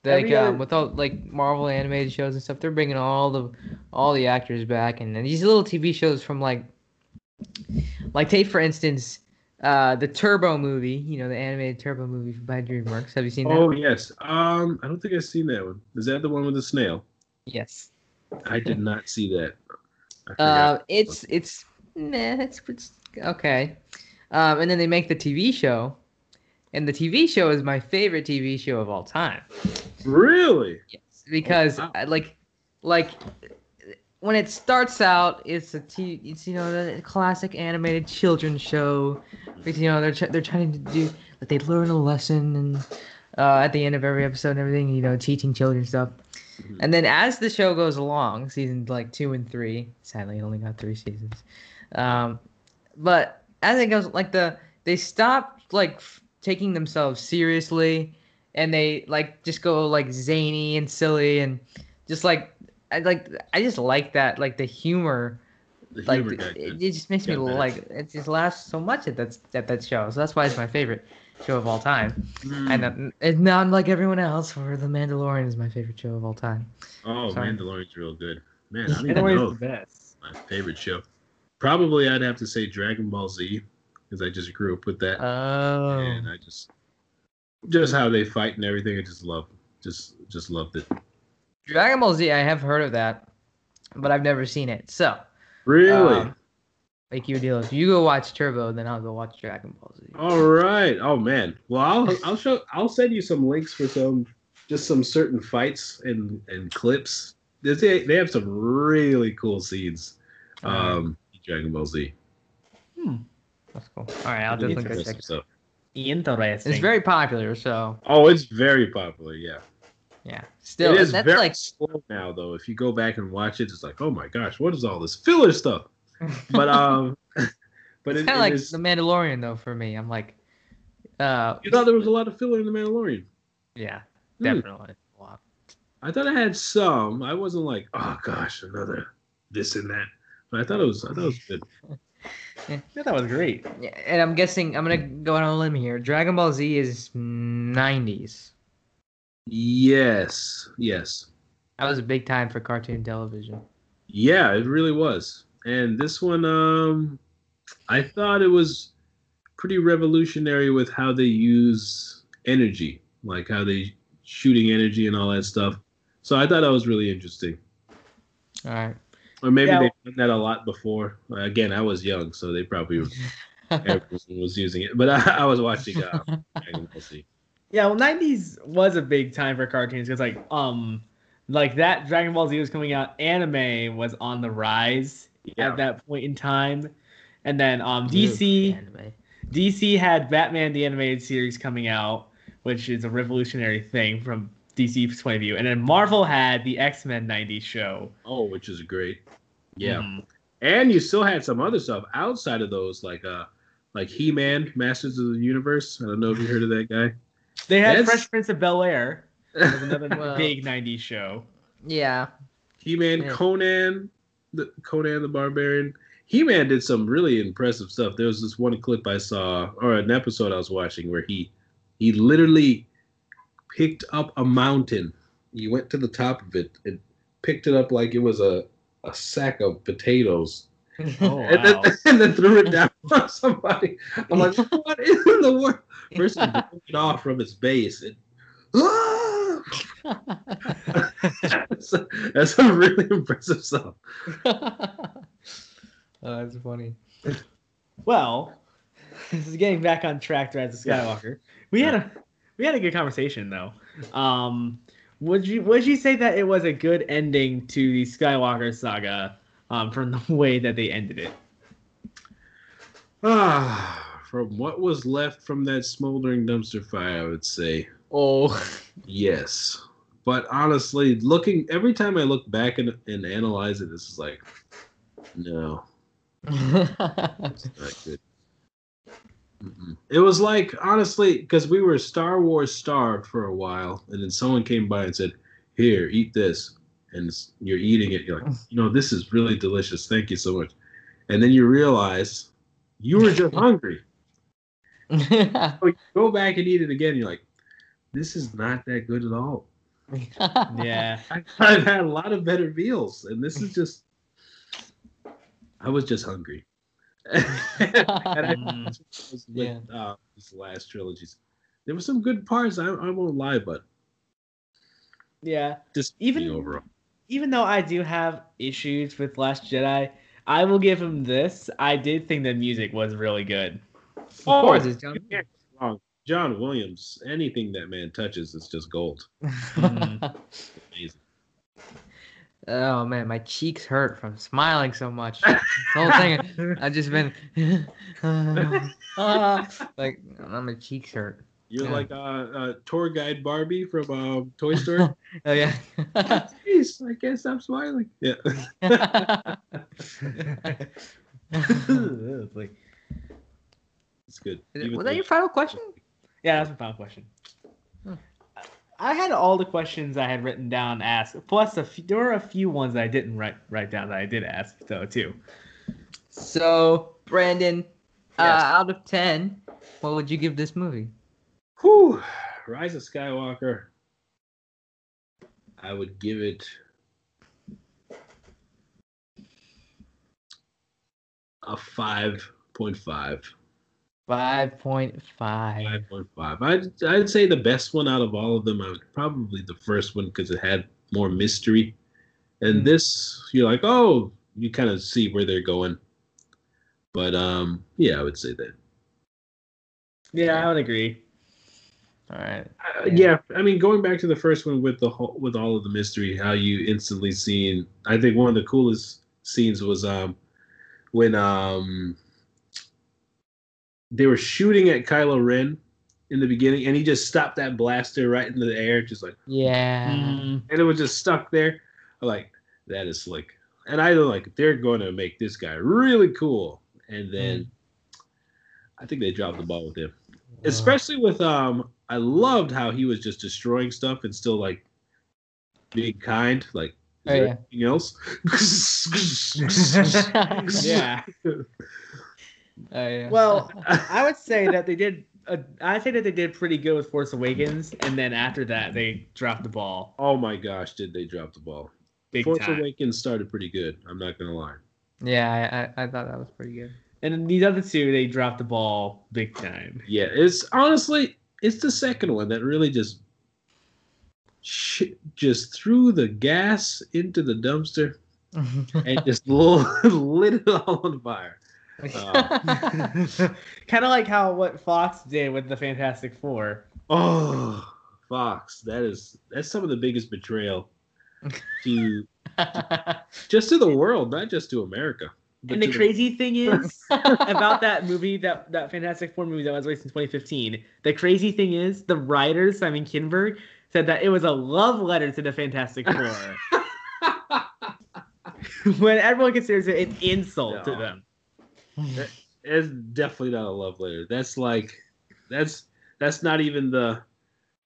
Every like um, other- with all like Marvel animated shows and stuff, they're bringing all the all the actors back, and, then these little TV shows from like, like take for instance, uh, the Turbo movie. You know, the animated Turbo movie by DreamWorks. Have you seen that? Oh yes. Um, I don't think I've seen that one. Is that the one with the snail? yes. I did not see that. I. Uh, it's it's nah, it's, it's okay. Um, and then they make the TV show, and the TV show is my favorite TV show of all time. really? Yes, because wow. Like, like when it starts out, it's a t- it's you know the classic animated children's show. Because, you know they're tr- they're trying to do like they learn a lesson and uh, at the end of every episode and everything, you know, teaching children stuff. Mhm. And then as the show goes along, seasons like two and three, sadly it only got three seasons. Um, but as it goes, like the they stop like f- taking themselves seriously, and they like just go like zany and silly and just like I like I just like that like the humor The like humor got it, it just makes me got like it just laughs so much at that at that show. So that's why it's my favorite show of all time. Mm. And uh, it's not like everyone else. For The Mandalorian is my favorite show of all time. oh, sorry. Mandalorian's real good. Man, I don't even know the best. my favorite show. Probably I'd have to say Dragon Ball Z because I just grew up with that, Oh, and I just just how they fight and everything. I just love, just just loved it. Dragon Ball Z. I have heard of that, but I've never seen it. So Really? um, make you deal. If you go watch Turbo, then I'll go watch Dragon Ball Z. All right. Oh man. Well, I'll I'll show I'll send you some links for some just some certain fights and and clips. They they have some really cool scenes. Um, Dragon Ball Z. Hmm. That's cool. All right, I'll Really definitely go impressive check it. stuff. Interesting. It's very popular, so Oh, it's very popular. Yeah. yeah. Still, it is that's very like slow now though. If you go back and watch it, it's like, oh my gosh, what is all this filler stuff? [LAUGHS] But um, [LAUGHS] but it's it, kind of it like is- The Mandalorian, though. For me, I'm like, uh, you thought there was a lot of filler in the Mandalorian. yeah, Hmm. definitely a lot. I thought I had some. I wasn't like, oh gosh, another this and that. But I thought it was. I thought it was good. [LAUGHS] Yeah, that was great. Yeah, and I'm guessing I'm gonna go on a limb here. Dragon Ball Z is 90s. Yes, yes, That was a big time for cartoon television. yeah. It really was. And this one, um, I thought it was pretty revolutionary with how they use energy, like how they shooting energy and all that stuff. So I thought that was really interesting. All right. Or maybe Yeah. they've done that a lot before. Again, I was young, so they probably [LAUGHS] everyone was using it. But I, I was watching uh, Dragon Ball Z. Yeah, well, '90s was a big time for cartoons because, like, um, like that Dragon Ball Z was coming out. Anime was on the rise Yeah. at that point in time, and then um, DC Anime. DC had Batman the animated series coming out, which is a revolutionary thing from DC's point of view, and then Marvel had the X Men '90s show. Oh, which is great. Yeah. Mhm. And you still had some other stuff outside of those, like uh like He Man, Masters of the Universe. I don't know if you heard of that guy. They had That's- Fresh Prince of Bel Air. another [LAUGHS] Well- big '90s show. Yeah. He Man, Yeah. Conan, the Conan the Barbarian. He Man did some really impressive stuff. There was this one clip I saw, or an episode I was watching, where he he literally picked up a mountain. He went to the top of it and picked it up like it was a a sack of potatoes, [LAUGHS] Oh and, wow! then, [LAUGHS] and then threw it down [LAUGHS] on somebody. I'm like, what in the world? Versus broke it off from its base. It, Ah! that's, that's some really impressive stuff. oh, that's funny. Well, this is getting back on track to Rise of Yeah. Skywalker. We had a we had a good conversation though. Um, would you would you say that it was a good ending to the Skywalker saga um, from the [LAUGHS] way that they ended it? Ah, from what was left from that smoldering dumpster fire, I would say Oh. yes. But honestly, looking every time I look back and, and analyze it, this is like, no, [LAUGHS] it's not good. Mm-mm. It was like honestly, because we were Star Wars starved for a while, and then someone came by and said, "Here, eat this," and you're eating it. You're like, [LAUGHS] you know, this is really delicious. Thank you so much. And then you realize you were just [LAUGHS] hungry. [LAUGHS] So you go back and eat it again. You're like, this is not that good at all. Yeah. I- I've had a lot of better meals, and this is just. I was just hungry. [LAUGHS] and I Mm. was with uh, these last trilogies. There were some good parts. I, I won't lie, but Yeah. just Even- even overall. Even though I do have issues with Last Jedi, I will give him this. I did think the music was really good. Of course, it's John. you wrong. John Williams. Anything that man touches is just gold. [LAUGHS] Amazing. Oh man, my cheeks hurt from smiling so much. This whole thing, [LAUGHS] I've just been [LAUGHS] like, oh, my cheeks hurt. You're Yeah. like uh, uh, tour guide Barbie from um, Toy Story. [LAUGHS] Oh yeah. Jeez, I can't stop smiling. Yeah. It's like- It's good. Is Even Was that your final question? yeah, that's my final question. I had all the questions I had written down asked. Plus, a few, there were a few ones that I didn't write write down that I did ask though too. So, Brandon, uh, out of 10, what would you give this movie? Whew. Rise of Skywalker. I would give it a five point five. 5.5. Five point five. I'd I'd say the best one out of all of them. I was probably the first one because it had more mystery, and Mm. this you're like, oh, you kind of see where they're going. But um, yeah, I would say that. Yeah, I would agree. All right. Uh, Yeah. yeah, I mean, going back to the first one with the whole, with all of the mystery, how you instantly seen. I think one of the coolest scenes was um when um they were shooting at Kylo Ren in the beginning, and he just stopped that blaster right into the air, just like, Yeah. Mm. and it was just stuck there. I'm like, that is slick. And I don't like they're going to make this guy really cool, and then I think they dropped the ball with him especially with um i loved how he was just destroying stuff and still like being kind like is Oh, there yeah. anything else [LAUGHS] [LAUGHS] yeah. [LAUGHS] Oh, yeah. Well, [LAUGHS] I would say that they did. Uh, I'd say that they did pretty good with Force Awakens, and then after that, they dropped the ball oh my gosh did they drop the ball big force time. awakens started pretty good i'm not gonna lie yeah, I, I, I thought that was pretty good. And then these other two, they dropped the ball big time. yeah it's honestly it's the second one that really just sh- just threw the gas into the dumpster [LAUGHS] and just [LAUGHS] lit it all on fire [LAUGHS] Kind of like how what Fox did with the Fantastic Four. Oh, Fox, that is that's some of the biggest betrayal to [LAUGHS] just to the world, not just to America. And the to crazy thing is [LAUGHS] about that movie, that that Fantastic Four movie that was released in 2015. The crazy thing is, the writer Simon Kinberg said that it was a love letter to the Fantastic Four. when everyone considers it an insult to No. Them. it's definitely not a love letter. That's like that's that's not even the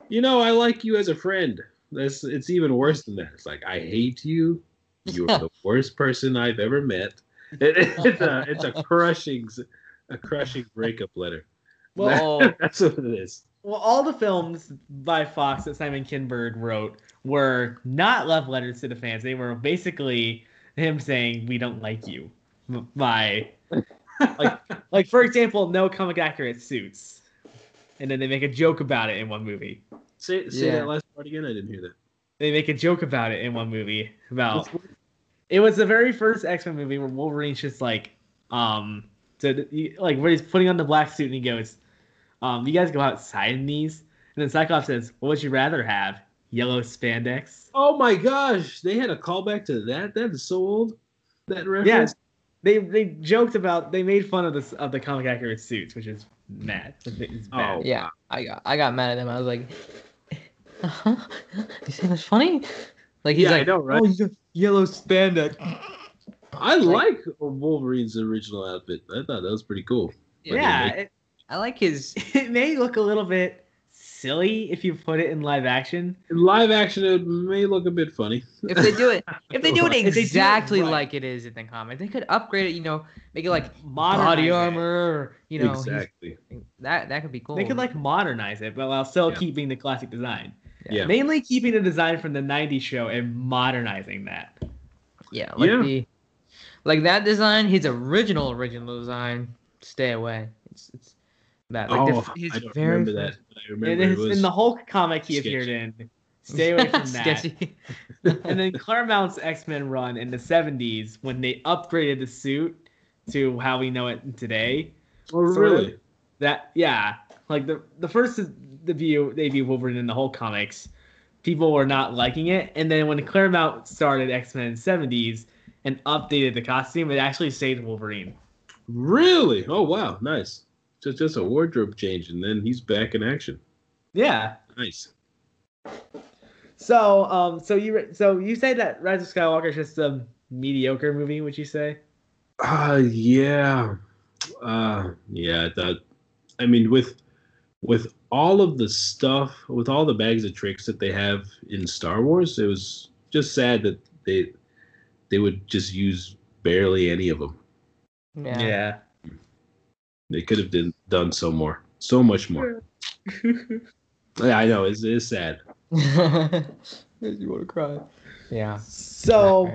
you know, I like you as a friend. That's it's even worse than that. It's like I hate you. You're the [LAUGHS] worst person I've ever met. [LAUGHS] It, it's a it's a crushing a crushing breakup letter. [LAUGHS] Well, that's what it is. Well, all the films by Fox that Simon Kinberg wrote were not love letters to the fans. They were basically him saying, "We don't like you." By like, like for example, no comic accurate suits, and then they make a joke about it in one movie. Say say Yeah. that last part again. I didn't hear that. They make a joke about it in one movie about it was the very first X Men movie where Wolverine's just like, um, to, like where he's putting on the black suit and he goes, um, you guys go outside in these, and then Cyclops says, "What would you rather have? Yellow spandex?" Oh my gosh, they had a callback to that. That is so old. That Yeah, reference. They they joked about they made fun of this of the comic accurate suits, which is mad. It's bad. Oh. yeah, I got I got mad at him. I was like, uh-huh. you think that's funny? Like he's Yeah, I like, know, right? oh, yellow spandex. I like Wolverine's original outfit. I thought that was pretty cool. But they yeah. make- It, I like his. [LAUGHS] it may look a little bit silly if you put it in live action. In live action, it may look a bit funny. If they do it, if they do it [LAUGHS] If they do it exactly right. like it is in the comic, they could upgrade it. You know, make it like Modernize body armor. Or, you know, exactly. that that could be cool. They could like modernize it, but while still Yeah. keeping the classic design. Yeah. Mainly keeping the design from the '90s show and modernizing that. yeah, like Yeah. the like that design. His original original design. Stay away. It's it's bad. Like the oh, f- his I don't very remember that. but I remember it it's was. in the Hulk comic he sketchy. appeared in. Stay away from [LAUGHS] that. Sketchy. [LAUGHS] and then Claremont's X Men run in the 70s when they upgraded the suit to how we know it today. oh, sort of. really? That yeah, like the the first the view they view Wolverine in the Hulk comics, people were not liking it, and then when Claremont started X Men in the 70s and updated the costume, it actually saved Wolverine. Really? Oh wow, nice. Just just a wardrobe change, and then he's back in action. Yeah. Nice. So um so you so you say that Rise of Skywalker is just a mediocre movie? Would you say? Uh yeah. Uh yeah, I thought I mean with with all of the stuff, with all the bags of tricks that they have in Star Wars, it was just sad that they they would just use barely any of them. Yeah. They could have done done so more, so much more. [LAUGHS] Yeah, I know it's it's sad. you want to cry? Yeah. so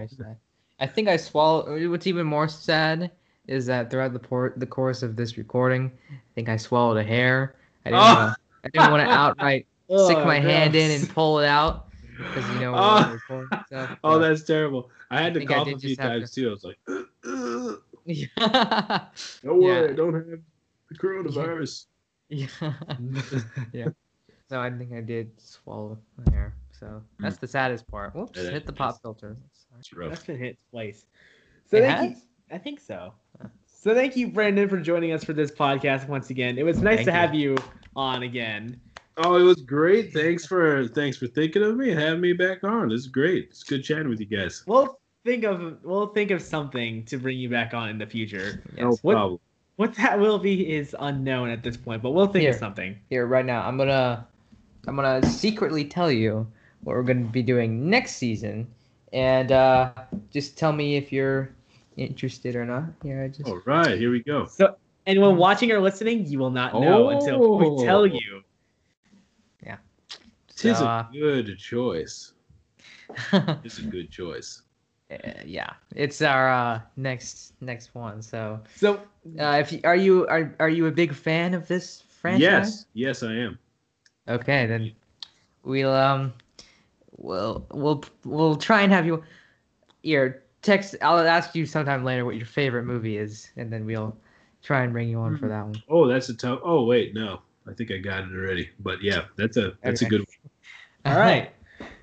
I think I swallowed. What's even more sad is that throughout the por- the course of this recording, I think I swallowed a hair. I didn't. Oh. Wanna, I didn't want to [LAUGHS] outright oh, stick Ugh, my hand in and pull it out because you know we're Oh. recording stuff. [LAUGHS] Oh, that's terrible. I had to cough did a few just have times too. I was like, [GASPS] yeah. "Don't worry, Yeah. I don't have the coronavirus." yeah. [LAUGHS] yeah. So I think I did swallow a hair. So hmm. that's the saddest part. Whoops! Yeah, hit the pop filter. It's rough. That's been hit twice. So It thank has? you. I think so. So thank you, Brandon, for joining us for this podcast once again. It was nice Thank to you. have you on again. Oh, it was great. Thanks for thanks for thinking of me and having me back on. This is great. It's good chatting with you guys. We'll think of we'll think of something to bring you back on in the future. No Yes. What- problem. What that will be is unknown at this point, but we'll think of something. Here, right now, I'm gonna, I'm gonna secretly tell you what we're gonna be doing next season, and uh, just tell me if you're interested or not. Here, I just. All right, here we go. So anyone watching or listening, you will not know until we tell Oh. you. Tis So, a uh, good choice. [LAUGHS] It's a good choice. Yeah, it's our uh, next next one. So, So uh, if you, are you are are you a big fan of this franchise? Yes, yes, I am. Okay, then we'll um we'll we'll we'll try and have you your text I'll ask you sometime later what your favorite movie is and then we'll try and bring you on for that one. Oh, that's a tough. Oh, wait, no, I think I got it already. But yeah, that's a that's Okay. a good. one. [LAUGHS] all right.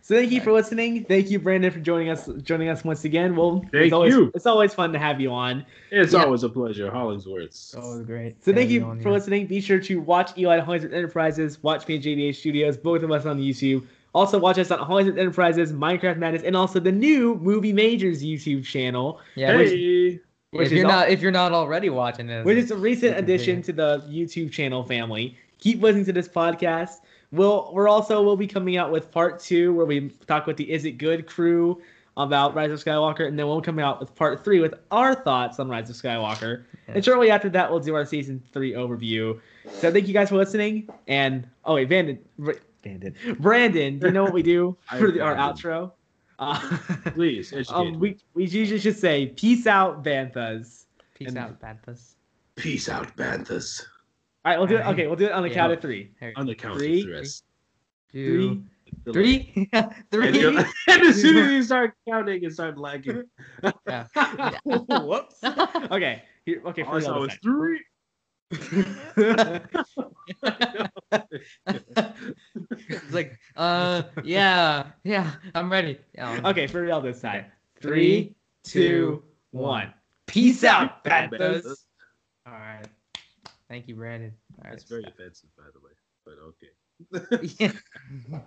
So thank you for listening. Thank you, Brandon, for joining us joining us once again. Well, Thank it's always, you. It's always fun to have you on. It's Yeah. always a pleasure, Hollingsworth. Oh, great. So thank have you on for here. listening. Be sure to watch Eli at Hollingsworth Enterprises, watch me at JDA Studios, both of us on YouTube. Also watch us on Hollingsworth Enterprises, Minecraft Madness, and also the new Movie Majors YouTube channel, Yeah, hey, which if you're al- not if you're not already watching it, which is a recent addition to the YouTube channel family. Keep listening to this podcast. We'll we're also will be coming out with part two where we talk with the Is It Good crew about Rise of Skywalker, and then we'll come out with part three with our thoughts on Rise of Skywalker. Yeah. And shortly after that, we'll do our season three overview. So thank you guys for listening. And oh wait, Brandon, Brandon, Brandon, do you know what we do [LAUGHS] for the, our outro? Uh, [LAUGHS] please um, we we usually should say peace out, Banthas. peace and- out, Banthas. Peace out, Banthas. All right, we'll do it. Okay, we'll do it on the Yeah. count of three. Here, On the count Three, of three. two, Three. three, [LAUGHS] And, three. you- [LAUGHS] and as soon as you start counting it start lagging, Yeah. [LAUGHS] Whoops. Okay. Here, okay. all I For was three. it's like, uh, yeah, yeah, I'm ready. Yeah, I'm- okay, for real this time. Three, two, one. Peace out, bad Banthas. All right. Thank you, Brandon. All right. That's very offensive, by the way. But okay. [LAUGHS] Yeah. [LAUGHS]